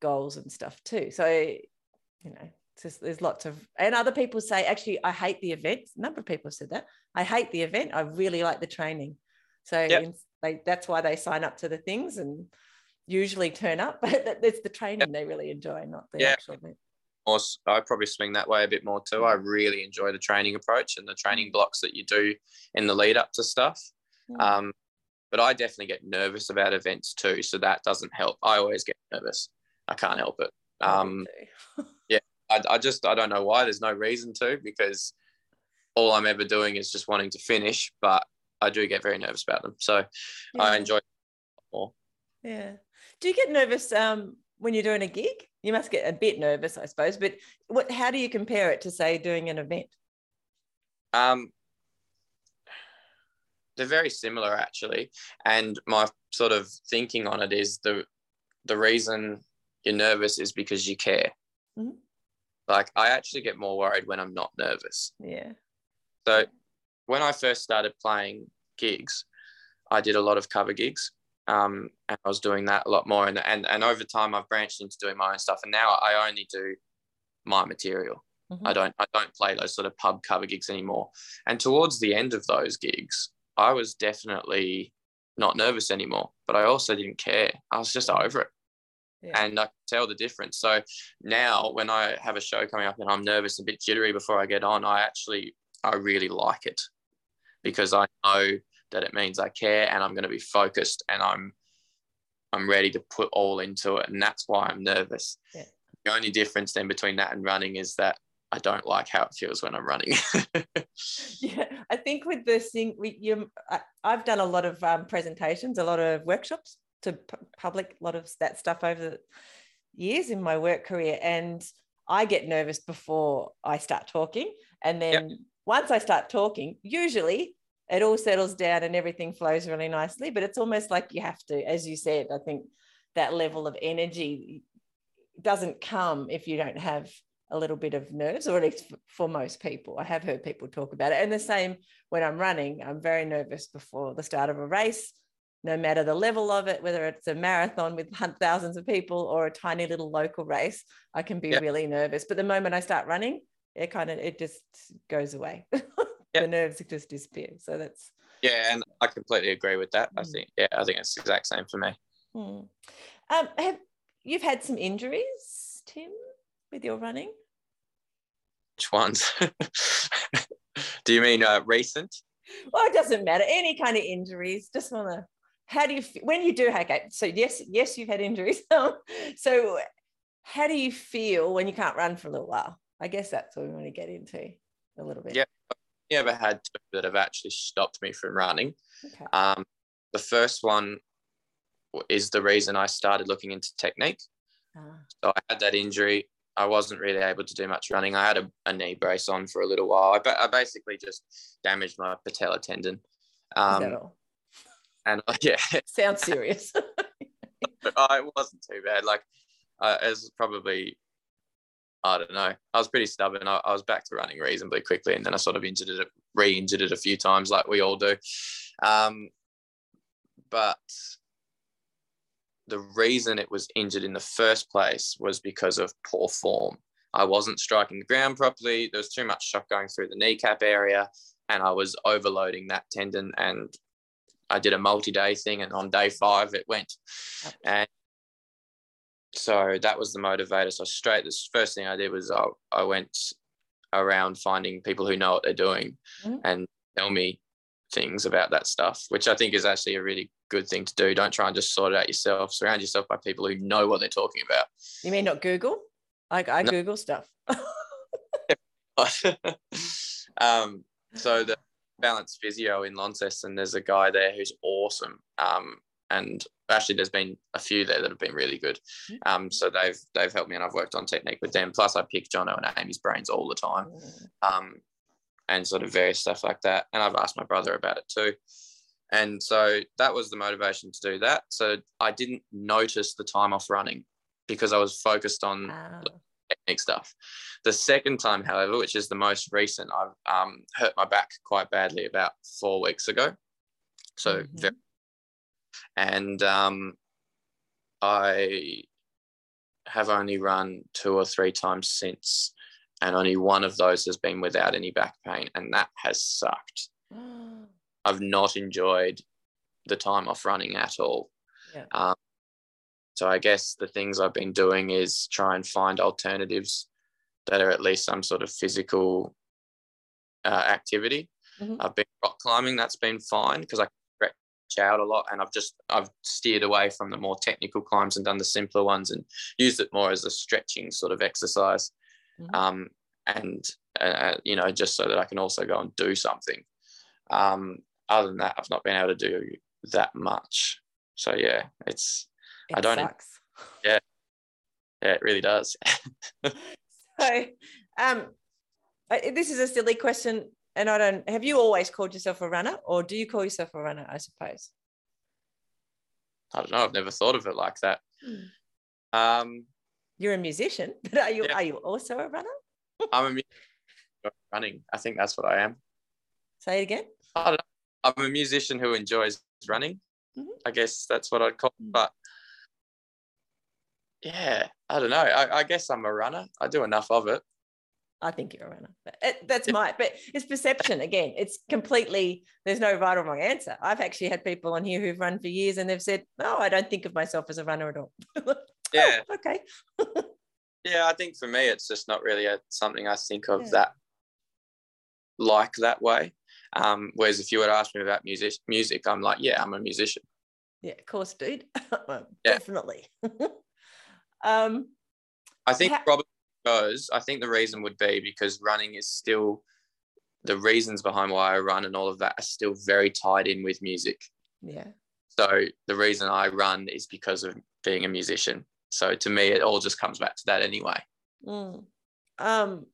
S1: goals and stuff too. So you know just, there's lots of and other people say actually i hate the event a number of people have said that i hate the event i really like the training so yep. they, that's why they sign up to the things and usually turn up [laughs] but it's the training yep. they really enjoy not the yeah. actual event
S2: I probably swing that way a bit more too. I really enjoy the training approach and the training mm. blocks that you do in the lead up to stuff. Mm. Um, but I definitely get nervous about events too, so that doesn't help. I always get nervous. I can't help it. Um, [laughs] yeah, I, I just I don't know why. There's no reason to because all I'm ever doing is just wanting to finish. But I do get very nervous about them, so yeah. I enjoy more.
S1: Yeah. Do you get nervous um, when you're doing a gig? You must get a bit nervous, I suppose. But what? How do you compare it to say doing an event?
S2: Um, they're very similar actually, and my sort of thinking on it is the the reason you're nervous is because you care. Mm-hmm. Like I actually get more worried when I'm not nervous.
S1: Yeah.
S2: So when I first started playing gigs, I did a lot of cover gigs. Um, and I was doing that a lot more. And, and, and over time, I've branched into doing my own stuff. And now I only do my material. Mm-hmm. I don't I don't play those sort of pub cover gigs anymore. And towards the end of those gigs, I was definitely not nervous anymore, but I also didn't care. I was just over it yeah. and I can tell the difference. So now when I have a show coming up and I'm nervous and a bit jittery before I get on, I actually I really like it because I know that it means I care and I'm going to be focused and I'm I'm ready to put all into it, and that's why I'm nervous. Yeah. The only difference then between that and running is that I don't like how it feels when I'm running. [laughs]
S1: yeah, I think with this thing, we, you, I, have done a lot of um, presentations, a lot of workshops to p- public a lot of that stuff over the years in my work career and i get nervous before i start talking and then yep. once i start talking usually it all settles down and everything flows really nicely but it's almost like you have to as you said i think that level of energy doesn't come if you don't have a little bit of nerves, or at least for most people. I have heard people talk about it. And the same when I'm running, I'm very nervous before the start of a race no matter the level of it, whether it's a marathon with thousands of people or a tiny little local race, I can be really nervous. But the moment I start running, it kind of it just goes away. [laughs] the nerves just disappear. So that's
S2: yeah, and I completely agree with that. I hmm. think yeah, I think it's the exact same for me.
S1: Hmm. Um, have you've had some injuries, Tim, with your running?
S2: Which ones? [laughs] Do you mean uh, recent?
S1: Well, it doesn't matter. Any kind of injuries. Just want to how do you when you do okay so yes yes you've had injuries [laughs] so how do you feel when you can't run for a little while i guess that's what we want to get into a little bit
S2: yeah ever had two that have actually stopped me from running okay. um, the first one is the reason i started looking into technique ah. so i had that injury i wasn't really able to do much running i had a, a knee brace on for a little while I, I basically just damaged my patella tendon um, and [laughs] yeah,
S1: sounds serious. [laughs] [laughs]
S2: but it wasn't too bad. Like uh, it was probably I don't know. I was pretty stubborn. I, I, was back to running reasonably quickly, and then I sort of injured it, re-injured it a few times, like we all do. Um, but the reason it was injured in the first place was because of poor form. I wasn't striking the ground properly. There was too much shock going through the kneecap area, and I was overloading that tendon and I did a multi-day thing, and on day five it went, and so that was the motivator. So straight, the first thing I did was I, I went around finding people who know what they're doing mm-hmm. and tell me things about that stuff, which I think is actually a really good thing to do. Don't try and just sort it out yourself. Surround yourself by people who know what they're talking about.
S1: You mean not Google? I, I no. Google stuff. [laughs]
S2: um, so the Balance Physio in Launceston. There's a guy there who's awesome. Um, and actually, there's been a few there that have been really good. Um, so they've they've helped me, and I've worked on technique with them. Plus, I pick Jono and Amy's brains all the time, um, and sort of various stuff like that. And I've asked my brother about it too. And so that was the motivation to do that. So I didn't notice the time off running because I was focused on oh. technique stuff. The second time, however, which is the most recent, I've um, hurt my back quite badly about four weeks ago. So, mm-hmm. very, and um, I have only run two or three times since, and only one of those has been without any back pain, and that has sucked. [gasps] I've not enjoyed the time off running at all. Yeah. Um, so I guess the things I've been doing is try and find alternatives that are at least some sort of physical uh, activity. Mm-hmm. I've been rock climbing, that's been fine because I out a lot and I've just I've steered away from the more technical climbs and done the simpler ones and used it more as a stretching sort of exercise. Mm-hmm. Um, and uh, you know just so that I can also go and do something. Um, other than that, I've not been able to do that much. So yeah, it's
S1: it I don't. Sucks.
S2: Yeah, yeah, it really does. [laughs]
S1: so, um, this is a silly question, and I don't. Have you always called yourself a runner, or do you call yourself a runner? I suppose.
S2: I don't know. I've never thought of it like that. Hmm. Um,
S1: You're a musician, [laughs] but are you yeah. are you also a runner?
S2: I'm a [laughs] musician running. I think that's what I am.
S1: Say it again.
S2: I am a musician who enjoys running. Mm-hmm. I guess that's what I'd call. It. Hmm. But yeah, I don't know. I, I, guess I'm a runner. I do enough of it.
S1: I think you're a runner. But it, that's my, but it's perception again. It's completely, there's no right or wrong answer. I've actually had people on here who've run for years and they've said, no, I don't think of myself as a runner at all. [laughs]
S2: yeah.
S1: Oh, okay. [laughs]
S2: yeah, I think for me, it's just not really a, something I think of yeah. that like that way. Um, whereas if you would ask me about music, music, I'm like, yeah, I'm a musician.
S1: Yeah, of course, dude. [laughs] well, yeah. Definitely. Um,
S2: I think ha- probably because I think the reason would be because running is still the reasons behind why I run and all of that are still very tied in with music.
S1: Yeah.
S2: So the reason I run is because of being a musician. So to me, it all just comes back to that anyway.
S1: Mm. Um,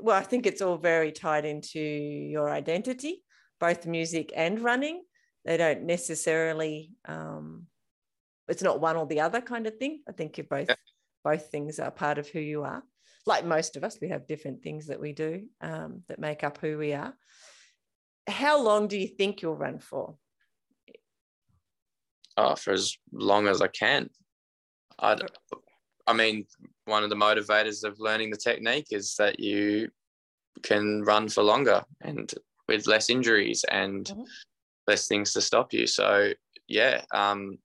S1: well, I think it's all very tied into your identity, both music and running. They don't necessarily um, it's not one or the other kind of thing. I think you're both both things are part of who you are. Like most of us, we have different things that we do um, that make up who we are. How long do you think you'll run for?
S2: Oh, for as long as I can. I, I mean, one of the motivators of learning the technique is that you can run for longer and with less injuries and mm-hmm. less things to stop you. So yeah, um,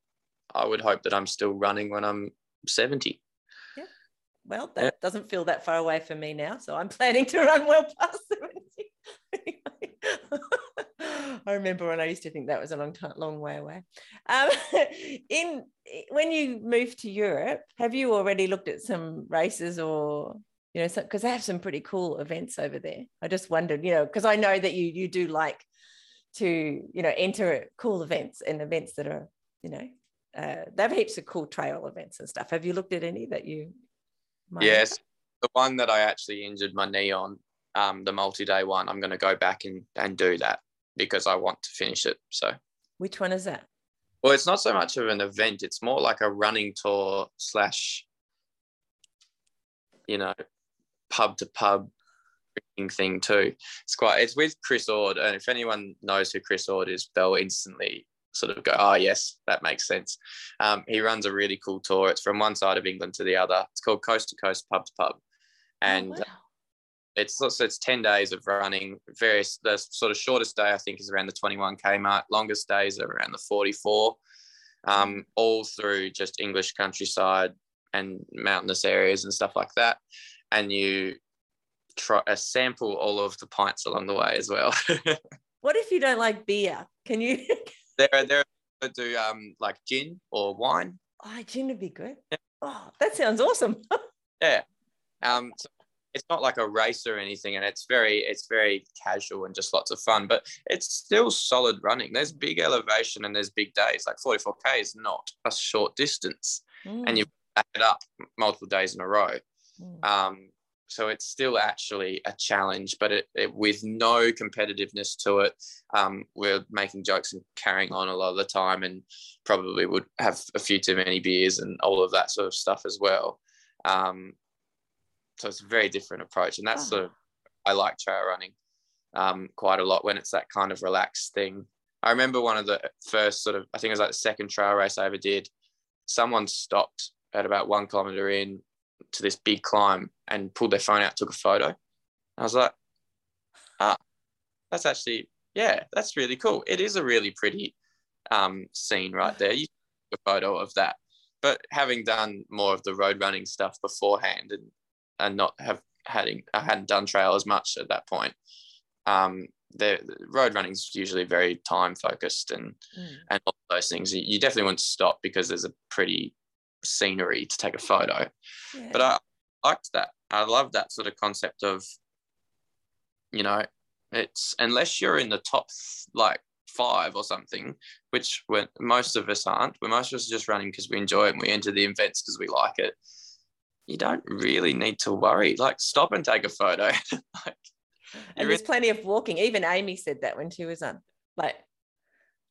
S2: I would hope that I'm still running when I'm 70.
S1: Well, that yeah. doesn't feel that far away for me now. So I'm [laughs] planning to run well past 70. [laughs] I remember when I used to think that was a long time, long way away. Um, [laughs] in when you moved to Europe, have you already looked at some races or you know, because they have some pretty cool events over there. I just wondered, you know, because I know that you you do like to you know enter cool events and events that are you know uh, they have heaps of cool trail events and stuff. Have you looked at any that you?
S2: Yes, the one that I actually injured my knee on, um, the multi-day one. I'm going to go back and and do that because I want to finish it. So.
S1: Which one is that?
S2: Well, it's not so much of an event. It's more like a running tour slash, you know, pub to pub thing too. It's quite. It's with Chris Ord, and if anyone knows who Chris Ord is, they'll instantly sort of go, oh, yes, that makes sense. Um, he runs a really cool tour. It's from one side of England to the other. It's called Coast to Coast Pub to Pub. Oh, and oh, wow. it's it's 10 days of running various, the sort of shortest day, I think, is around the 21K mark. Longest days are around the 44, um, all through just English countryside and mountainous areas and stuff like that. And you try a uh, sample all of the pints along the way as well. [laughs]
S1: what if you don't like beer? Can you
S2: They're they're do um like gin or wine.
S1: Oh, gin would be good. Yeah. Oh, that sounds awesome. [laughs]
S2: yeah. Um, so it's not like a race or anything, and it's very it's very casual and just lots of fun. But it's still solid running. There's big elevation and there's big days. Like 44k is not a short distance, mm. and you back it up multiple days in a row. Mm. Um, so it's still actually a challenge, but it, it with no competitiveness to it. Um, we're making jokes and carrying on a lot of the time, and probably would have a few too many beers and all of that sort of stuff as well. Um, so it's a very different approach, and that's oh. sort of I like trail running um, quite a lot when it's that kind of relaxed thing. I remember one of the first sort of I think it was like the second trail race I ever did. Someone stopped at about one kilometer in to this big climb and pulled their phone out, took a photo. I was like, ah, that's actually, yeah, that's really cool. It is a really pretty um, scene right there. You took a photo of that. But having done more of the road running stuff beforehand and, and not have having I hadn't done trail as much at that point. Um, the, the road running is usually very time focused and mm. and all those things. You definitely want to stop because there's a pretty scenery to take a photo. Yeah. But I liked that. I love that sort of concept of, you know, it's unless you're in the top like five or something, which when most of us aren't. We're most of us just running because we enjoy it and we enter the events because we like it. You don't really need to worry. Like stop and take a photo. [laughs] like,
S1: and there's plenty of walking. Even Amy said that when she was on. Like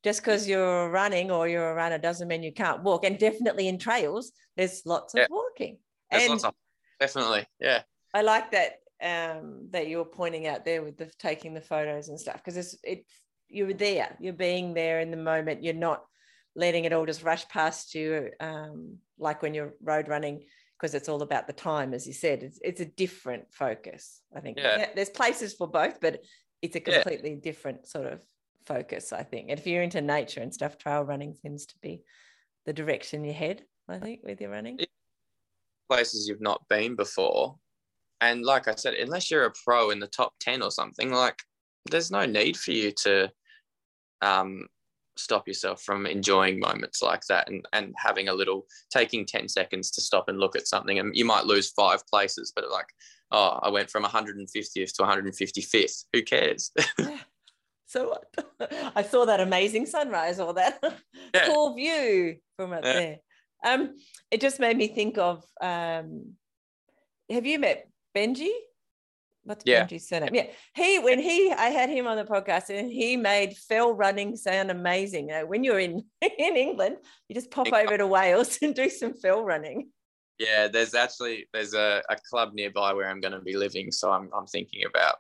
S1: just because you're running or you're a runner doesn't mean you can't walk. And definitely in trails, there's lots of walking. There's and
S2: of, definitely, yeah.
S1: I like that um, that you're pointing out there with the taking the photos and stuff because it's it's you're there, you're being there in the moment. You're not letting it all just rush past you, um, like when you're road running because it's all about the time, as you said. It's it's a different focus. I think yeah. there's places for both, but it's a completely yeah. different sort of focus, I think. And if you're into nature and stuff, trail running tends to be the direction you head, I think, with your running.
S2: Places you've not been before. And like I said, unless you're a pro in the top 10 or something, like there's no need for you to um, stop yourself from enjoying moments like that and, and having a little taking 10 seconds to stop and look at something and you might lose five places but like oh i went from 150th to 155th who cares
S1: yeah. [laughs] So what? [laughs] I saw that amazing sunrise or that [laughs] yeah. cool view from up yeah. there. Um, it just made me think of um, have you met Benji? What's yeah. Benji's surname? Yeah. He when he I had him on the podcast and he made fell running sound amazing. You know, when you're in [laughs] in England, you just pop over to Wales and do some fell running.
S2: Yeah, there's actually there's a, a club nearby where I'm going to be living, so I'm I'm thinking about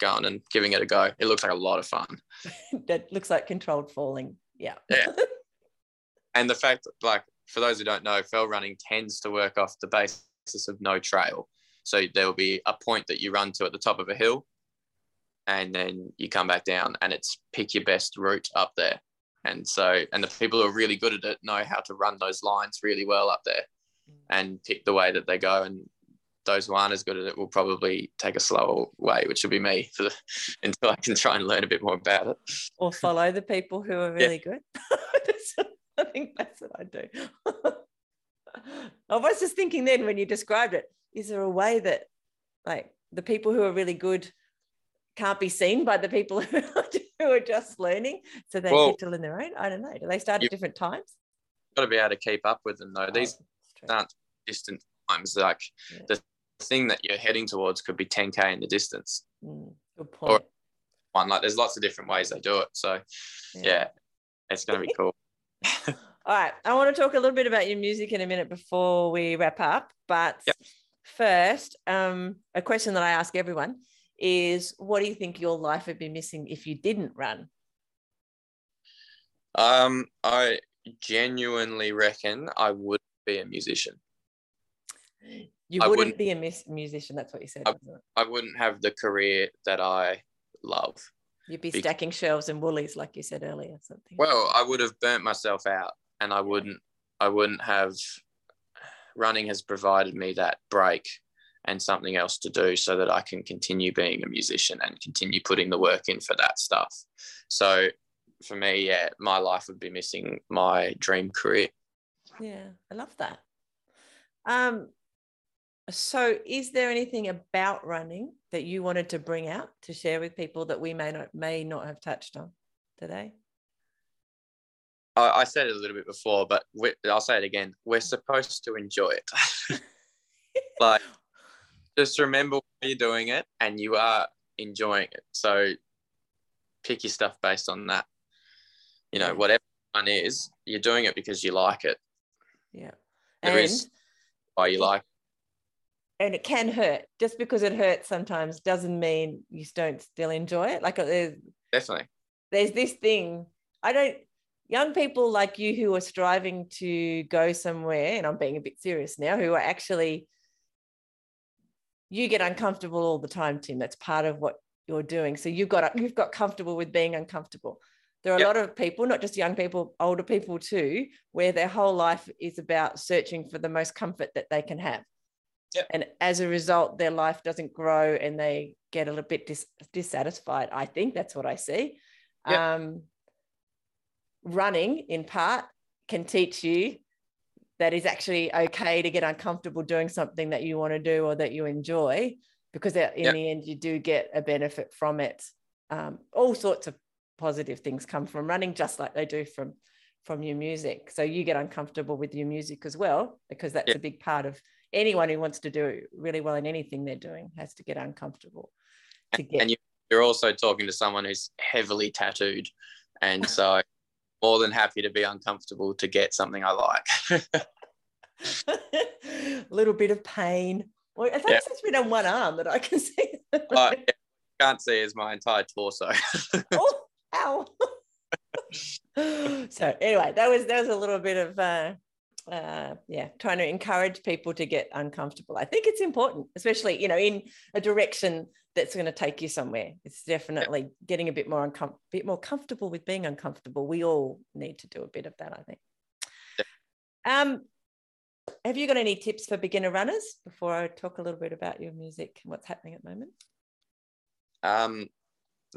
S2: going and giving it a go. It looks like a lot of fun. [laughs]
S1: that looks like controlled falling. Yeah.
S2: Yeah. [laughs] and the fact, like, for those who don't know, fell running tends to work off the basis of no trail. So there will be a point that you run to at the top of a hill, and then you come back down, and it's pick your best route up there. And so, and the people who are really good at it know how to run those lines really well up there mm. and pick the way that they go. And those who aren't as good at it will probably take a slower way, which will be me for the, [laughs] until I can try and learn a bit more about it.
S1: Or follow the people who are really yeah. good. [laughs] I think that's what I do. [laughs] I was just thinking then when you described it, is there a way that like the people who are really good can't be seen by the people who are just learning so they well, get to learn their own? I don't know. Do they start at different times?
S2: Got to be able to keep up with them though. Oh, These aren't distant times. Like yeah. the thing that you're heading towards could be 10k in the distance.
S1: Mm, good point. Or
S2: one like there's lots of different ways they do it. So yeah, yeah it's going to be [laughs] cool.
S1: All right, I want to talk a little bit about your music in a minute before we wrap up. But yep. first, um, a question that I ask everyone is, what do you think your life would be missing if you didn't run?
S2: Um, I genuinely reckon I would be a musician. [gasps]
S1: You wouldn't, wouldn't be a mus- musician. That's what you said.
S2: I, I, wouldn't have the career that I love.
S1: You'd be stacking shelves and woolies, like you said earlier. Something.
S2: Well, I would have burnt myself out, and I wouldn't. I wouldn't have. Running has provided me that break and something else to do, so that I can continue being a musician and continue putting the work in for that stuff. So, for me, yeah, my life would be missing my dream career.
S1: Yeah, I love that. Um, so, is there anything about running that you wanted to bring out to share with people that we may not may not have touched on today?
S2: I, I said it a little bit before, but I'll say it again. We're supposed to enjoy it. [laughs] like just remember why you're doing it and you are enjoying it. So pick your stuff based on that. You know, whatever one is, you're doing it because you like it.
S1: Yeah.
S2: There
S1: and
S2: is why you like
S1: and it can hurt. Just because it hurts sometimes doesn't mean you don't still enjoy it. Like uh, there's
S2: definitely
S1: there's this thing. I don't young people like you who are striving to go somewhere, and I'm being a bit serious now, who are actually you get uncomfortable all the time, Tim. That's part of what you're doing. So you've got you've got comfortable with being uncomfortable. There are yep. a lot of people, not just young people, older people too, where their whole life is about searching for the most comfort that they can have.
S2: Yep.
S1: And as a result, their life doesn't grow and they get a little bit dis- dissatisfied. I think that's what I see. Yep. Um, running, in part, can teach you that it's actually okay to get uncomfortable doing something that you want to do or that you enjoy, because in yep. the end, you do get a benefit from it. Um, all sorts of positive things come from running, just like they do from from your music. So you get uncomfortable with your music as well, because that's a big part of anyone who wants to do really well in anything they're doing has to get uncomfortable to get.
S2: And you're also talking to someone who's heavily tattooed, and so [laughs] more than happy to be uncomfortable to get something I like.
S1: a [laughs] little bit of pain. Well, it's yeah. just been on one arm that I can [laughs] see.
S2: uh, can't see is my entire torso.
S1: oh, ow. so anyway, that was that was a little bit of uh, uh, yeah, trying to encourage people to get uncomfortable. I think it's important, especially you know in a direction that's going to take you somewhere. It's definitely getting a bit more uncom- bit more comfortable with being uncomfortable. We all need to do a bit of that, I think. Um, have you got any tips for beginner runners before I talk a little bit about your music and what's happening at the moment?
S2: Um,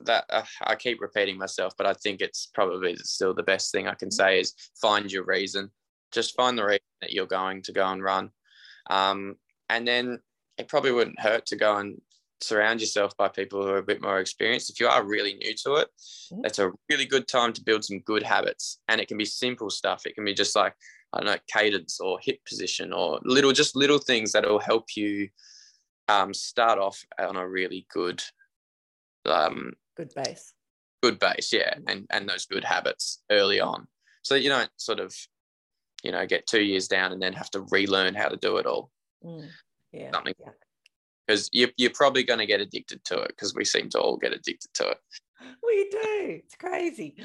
S2: that uh, I keep repeating myself, but I think it's probably still the best thing I can mm-hmm. say is find your reason just find the reason that you're going to go and run. Um, and then it probably wouldn't hurt to go and surround yourself by people who are a bit more experienced. If you are really new to it, mm-hmm. a really good time to build some good habits. And it can be simple stuff. It can be just like, I don't know, cadence or hip position or little, just little things that will help you um, start off on a really good, um,
S1: good base.
S2: Good base, yeah, and and those good habits early on, so you don't sort of you know get two years down and then have to relearn how to do it all.
S1: Mm, yeah.
S2: Something. Because yeah. you're, you're probably going to get addicted to it because we seem to all get addicted to it.
S1: We do. It's crazy.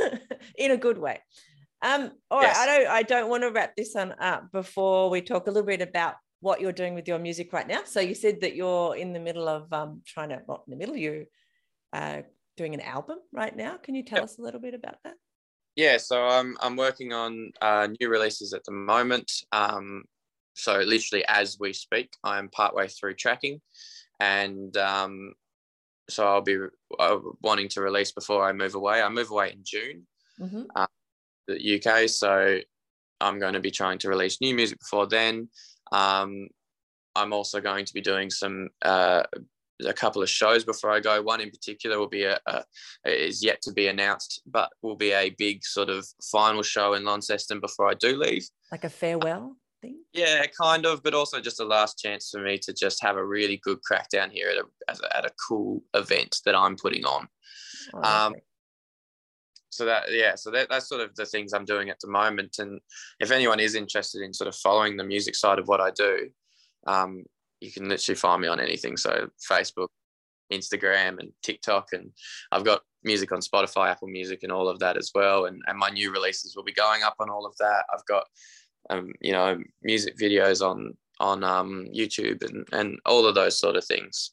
S1: [laughs] In a good way. Um all yes. right i don't i don't want to wrap this one up before we talk a little bit about what you're doing with your music right now. So you said that you're in the middle of um trying to not in the middle you're uh, doing an album right now. Can you tell yep. us a little bit about that
S2: yeah, so I'm I'm working on uh, new releases at the moment. Um, so literally as we speak, I'm partway through tracking, and um, so I'll be uh, wanting to release before I move away. I move away in June,
S1: mm-hmm. uh,
S2: the UK. So I'm going to be trying to release new music before then. Um, I'm also going to be doing some uh, a couple of shows before I go. One in particular will be a, a, is yet to be announced, but will be a big sort of final show in Launceston before I do leave.
S1: Like a farewell thing.
S2: Yeah, kind of, but also just a last chance for me to just have a really good crack down here at a at a cool event that I'm putting on. Oh, um, so that yeah, so that, that's sort of the things I'm doing at the moment. And if anyone is interested in sort of following the music side of what I do, um, you can literally find me on anything. So Facebook, Instagram, and TikTok, and I've got music on Spotify, Apple Music, and all of that as well. And and my new releases will be going up on all of that. I've got um, you know music videos on on um, YouTube and and all of those sort of things.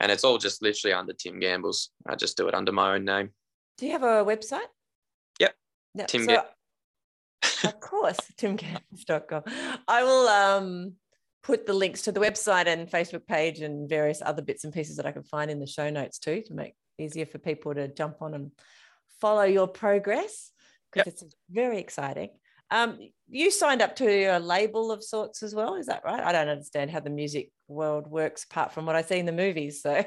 S2: And it's all just literally under Tim Gambles. I just do it under my own name.
S1: Do you have a website?
S2: Yep.
S1: No, Tim. So, [laughs] of course, timgambles.com. I will um put the links to the website and Facebook page and various other bits and pieces that I can find in the show notes too to make easier for people to jump on and follow your progress because yep. it's very exciting. Um, you signed up to a label of sorts as well, is that right? I don't understand how the music world works apart from what I see in the movies. So,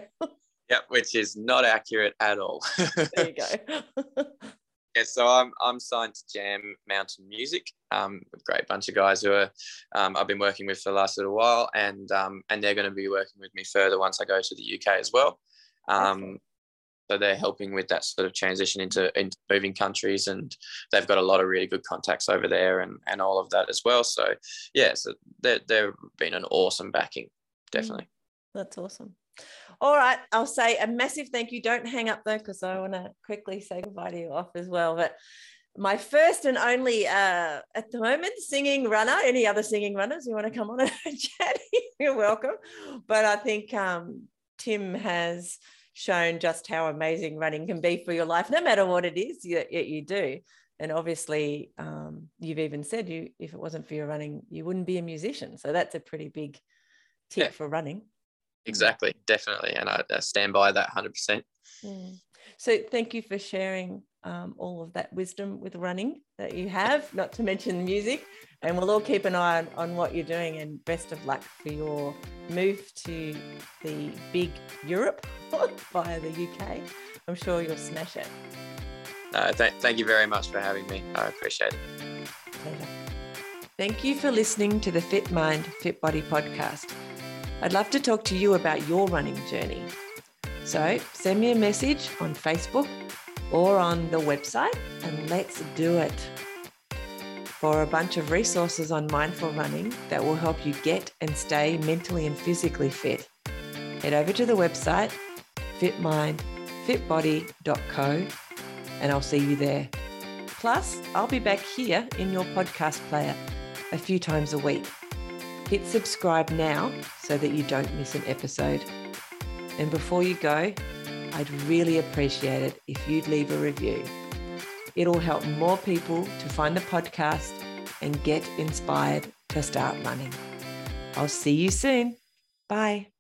S2: yep, which is not accurate at all.
S1: there you go. [laughs] [laughs]
S2: Yeah, so I'm I'm signed to Jam Mountain Music. Um, a great bunch of guys who are um, I've been working with for the last little while, and um, and they're going to be working with me further once I go to the UK as well. Um, so they're helping with that sort of transition into, into moving countries, and they've got a lot of really good contacts over there, and and all of that as well. So yeah, so they they've been an awesome backing, definitely.
S1: That's awesome. All right, I'll say a massive thank you. Don't hang up though, because I want to quickly say goodbye to you off as well. But my first and only uh, at the moment singing runner. Any other singing runners you want to come on and [laughs] chat? You're welcome. But I think um, Tim has shown just how amazing running can be for your life, no matter what it is that you, you do. And obviously, um, you've even said you if it wasn't for your running, you wouldn't be a musician. So that's a pretty big tip yeah. for running.
S2: Exactly, definitely, and I, I stand by that hundred percent.
S1: Mm. So thank you for sharing um, all of that wisdom with running that you have, not to mention the music. And we'll all keep an eye on, on what you're doing and best of luck for your move to the big Europe [laughs] via the UK. I'm sure you'll smash it.
S2: Uh, th- thank you very much for having me. I appreciate it.
S1: Thank you for listening to the Fit Mind, Fit Body podcast. I'd love to talk to you about your running journey. So send me a message on Facebook or on the website and let's do it. For a bunch of resources on mindful running that will help you get and stay mentally and physically fit, head over to the website fitmindfitbody.co and I'll see you there. Plus, I'll be back here in your podcast player a few times a week. Hit subscribe now so that you don't miss an episode. And before you go, I'd really appreciate it if you'd leave a review. It'll help more people to find the podcast and get inspired to start running. I'll see you soon. Bye.